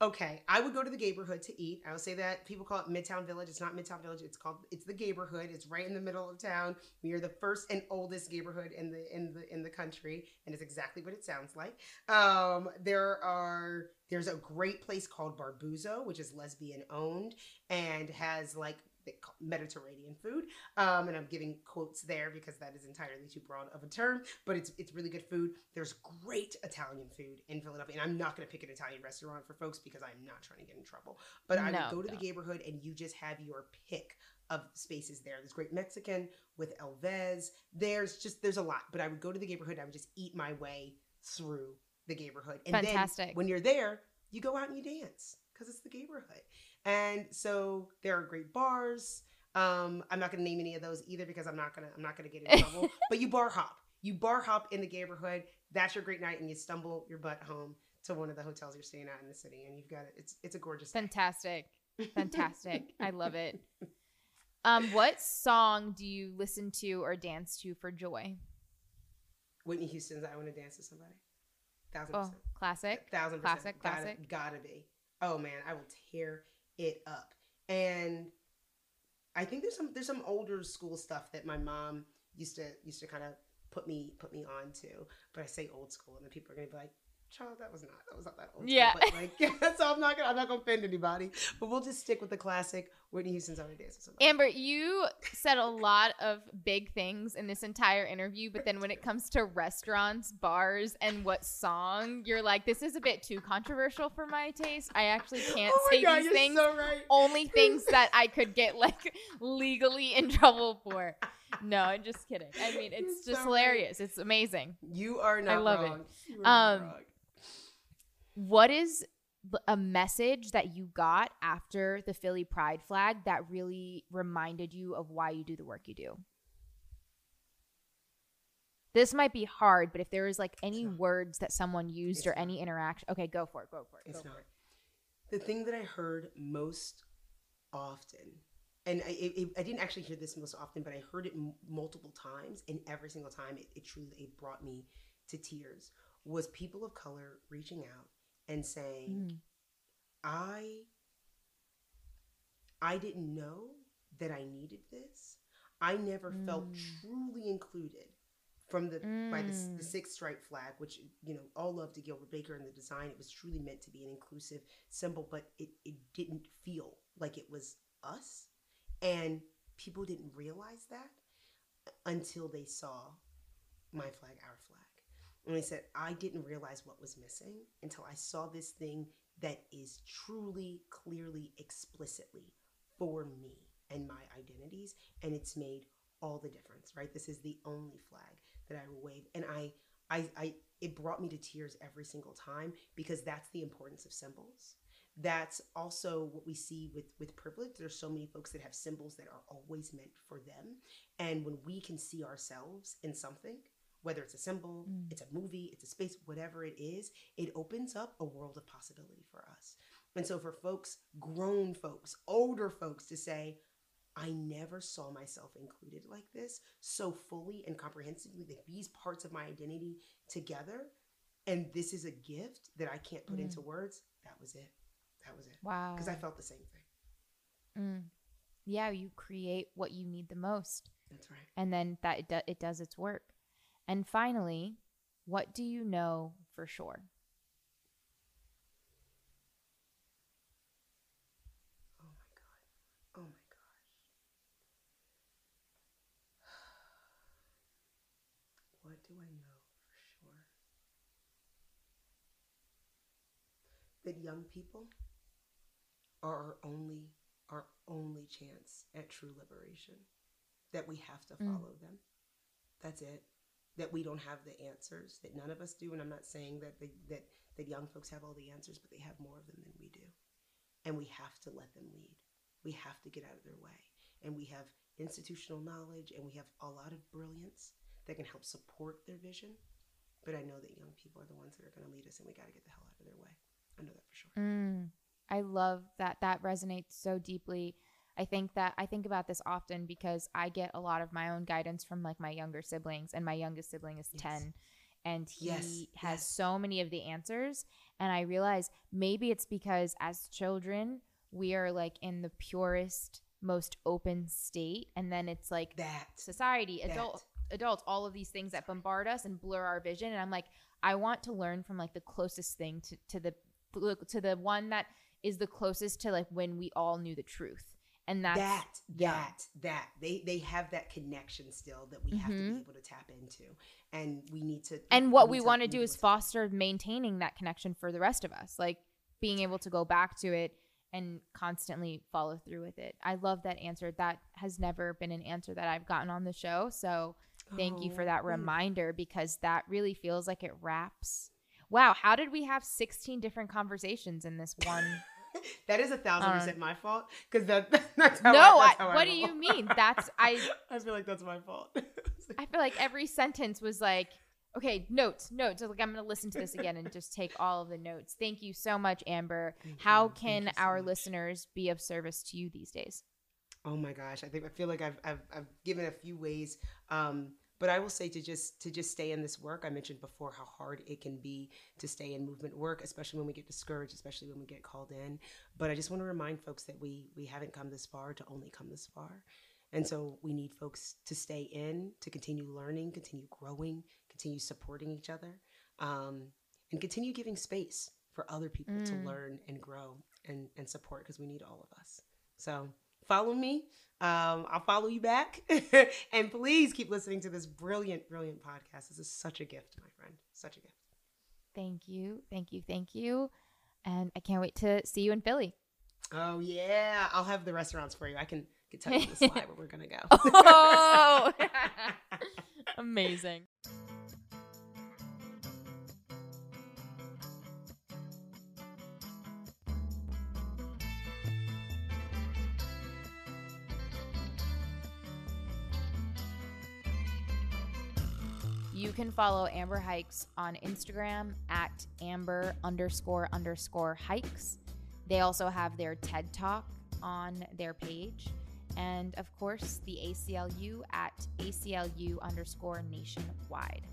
Okay, I would go to the Gayborhood to eat. I would say that people call it Midtown Village. It's not Midtown Village. It's called it's the Gayborhood. It's right in the middle of town. We are the first and oldest Gayborhood in the in the in the country, and it's exactly what it sounds like. Um, there are there's a great place called Barbuzzo, which is lesbian owned and has like they call Mediterranean food. Um, and I'm giving quotes there because that is entirely too broad of a term, but it's it's really good food. There's great Italian food in Philadelphia, and I'm not going to pick an Italian restaurant for folks because I'm not trying to get in trouble. But I No, would go to no. the Gayborhood and you just have your pick of spaces there. There's great Mexican with El Vez. There's just there's a lot, but I would go to the Gayborhood. And I would just eat my way through the Gayborhood, and Fantastic. then when you're there, you go out and you dance because it's the Gayborhood. And so there are great bars. Um, I'm not gonna name any of those either because I'm not gonna I'm not gonna get in trouble. but you bar hop. You bar hop in the Gayborhood. That's your great night, and you stumble your butt home to one of the hotels you're staying at in the city, and you've got it. It's it's a gorgeous. Fantastic. Fantastic. I love it. Um, what song do you listen to or dance to for joy? Whitney Houston's "I Want to Dance with Somebody." Thousand Oh, percent. classic. Thousand Classic, percent. Gotta, classic. Gotta be. Oh man, I will tear it up. And I think there's some there's some older school stuff that my mom used to used to kind of put me put me on to. But I say old school, and then people are gonna be like, "Child, that was not that was not that old." school." Yeah. But like, so I'm not gonna I'm not gonna offend anybody. But we'll just stick with the classic Whitney Houston's "I Dance with Somebody." Amber, you said a lot of big things in this entire interview, but then when it comes to restaurants, bars, and what song, you're like, this is a bit too controversial for my taste. I actually can't oh say God, these things. so right. Only things that I could get like legally in trouble for. No, I'm just kidding. I mean, it's You're just so right. hilarious. It's amazing. You are not love it. wrong. Not Um, wrong. What is a message that you got after the Philly Pride flag that really reminded you of why you do the work you do? This might be hard, but if there is like any words that someone used It's or not. any interaction, okay, go for it. Go for it. It's go not. for it. The thing that I heard most often, and I, it- I didn't actually hear this most often, but I heard it m- multiple times, and every single time it, it truly it brought me to tears, was people of color reaching out and saying, Mm. I I didn't know that I needed this. I never felt Mm. truly included from the by the, the Mm. six stripe flag, which you know all love to Gilbert Baker and the design. It was truly meant to be an inclusive symbol, but it it didn't feel like it was us, and people didn't realize that until they saw my flag, our flag. And they said, I didn't realize what was missing until I saw this thing that is truly, clearly, explicitly for me and my identities. And it's made all the difference, right? This is the only flag that I will wave. And I, I, I, it brought me to tears every single time because that's the importance of symbols. That's also what we see with with privilege. There's so many folks that have symbols that are always meant for them. And when we can see ourselves in something, whether it's a symbol, Mm. it's a movie, it's a space, whatever it is, it opens up a world of possibility for us. And so for folks, grown folks, older folks to say, I never saw myself included like this so fully and comprehensively that these parts of my identity together and this is a gift that I can't put Mm. into words. That was it. That was it. Wow. Because I felt the same thing. Mm. Yeah, you create what you need the most, That's right. and then that it, do- it does its work. And finally, what do you know for sure? Oh my God. Oh my gosh. What do I know for sure? That young people are our only our only chance at true liberation. That we have to Mm. follow them. That's it. That we don't have the answers. That none of us do. And I'm not saying that the, that that young folks have all the answers, but they have more of them than we do. And we have to let them lead. We have to get out of their way. And we have institutional knowledge and we have a lot of brilliance that can help support their vision. But I know that young people are the ones that are going to lead us and we got to get the hell out of their way. I know that for sure. Mm, I love that. That resonates so deeply. I think that I think about this often because I get a lot of my own guidance from like my younger siblings, and my youngest sibling is Yes. 10, and he Yes, has yes. so many of the answers. And I realize maybe it's because as children, we are like in the purest, most open state. And then it's like That. society, That. adult adults, all of these things that bombard us and blur our vision. And I'm like, I want to learn from like the closest thing to, to the to the one that is the closest to like when we all knew the truth. And that's that that that. They they have that connection still that we have to be mm-hmm. able to tap into. And we need to and what need we want to do is foster maintaining that connection for the rest of us like being able to go back to it and constantly follow through with it. I love that answer. That has never been an answer that i've gotten on the show. So thank you for Oh, that reminder because that really feels like it wraps. Wow how did we have 16 different conversations in this one that is a thousand Um, percent my fault because that that's how no I, I, that's how I what do you mean that's i I feel like that's my fault. I feel like every sentence was like, okay, notes, notes. Like I'm going to listen to this again and just take all of the notes. Thank you so much, Amber. Thank How you. Can so our much. listeners be of service to you these days? Oh my gosh, I think I feel like I've I've, I've given a few ways, um, but I will say to just to just stay in this work. I mentioned before how hard it can be to stay in movement work, especially when we get discouraged, especially when we get called in. But I just want to remind folks that we we haven't come this far to only come this far, and so we need folks to stay in, to continue learning, continue growing, continue supporting each other, um, and continue giving space for other people to Mm. learn and grow and and support because we need all of us. So follow me. Um, I'll follow you back. and please keep listening to this brilliant, brilliant podcast. This is such a gift, my friend. Such a gift. Thank you. Thank you. Thank you. And I can't wait to see you in Philly. Oh yeah. I'll have the restaurants for you. I can, can tell you on the slide where we're gonna go. Oh, amazing. Can follow Amber Hikes on Instagram at amber underscore underscore hikes. They also have their TED Talk on their page. And of course, the ACLU at ACLU underscore nationwide.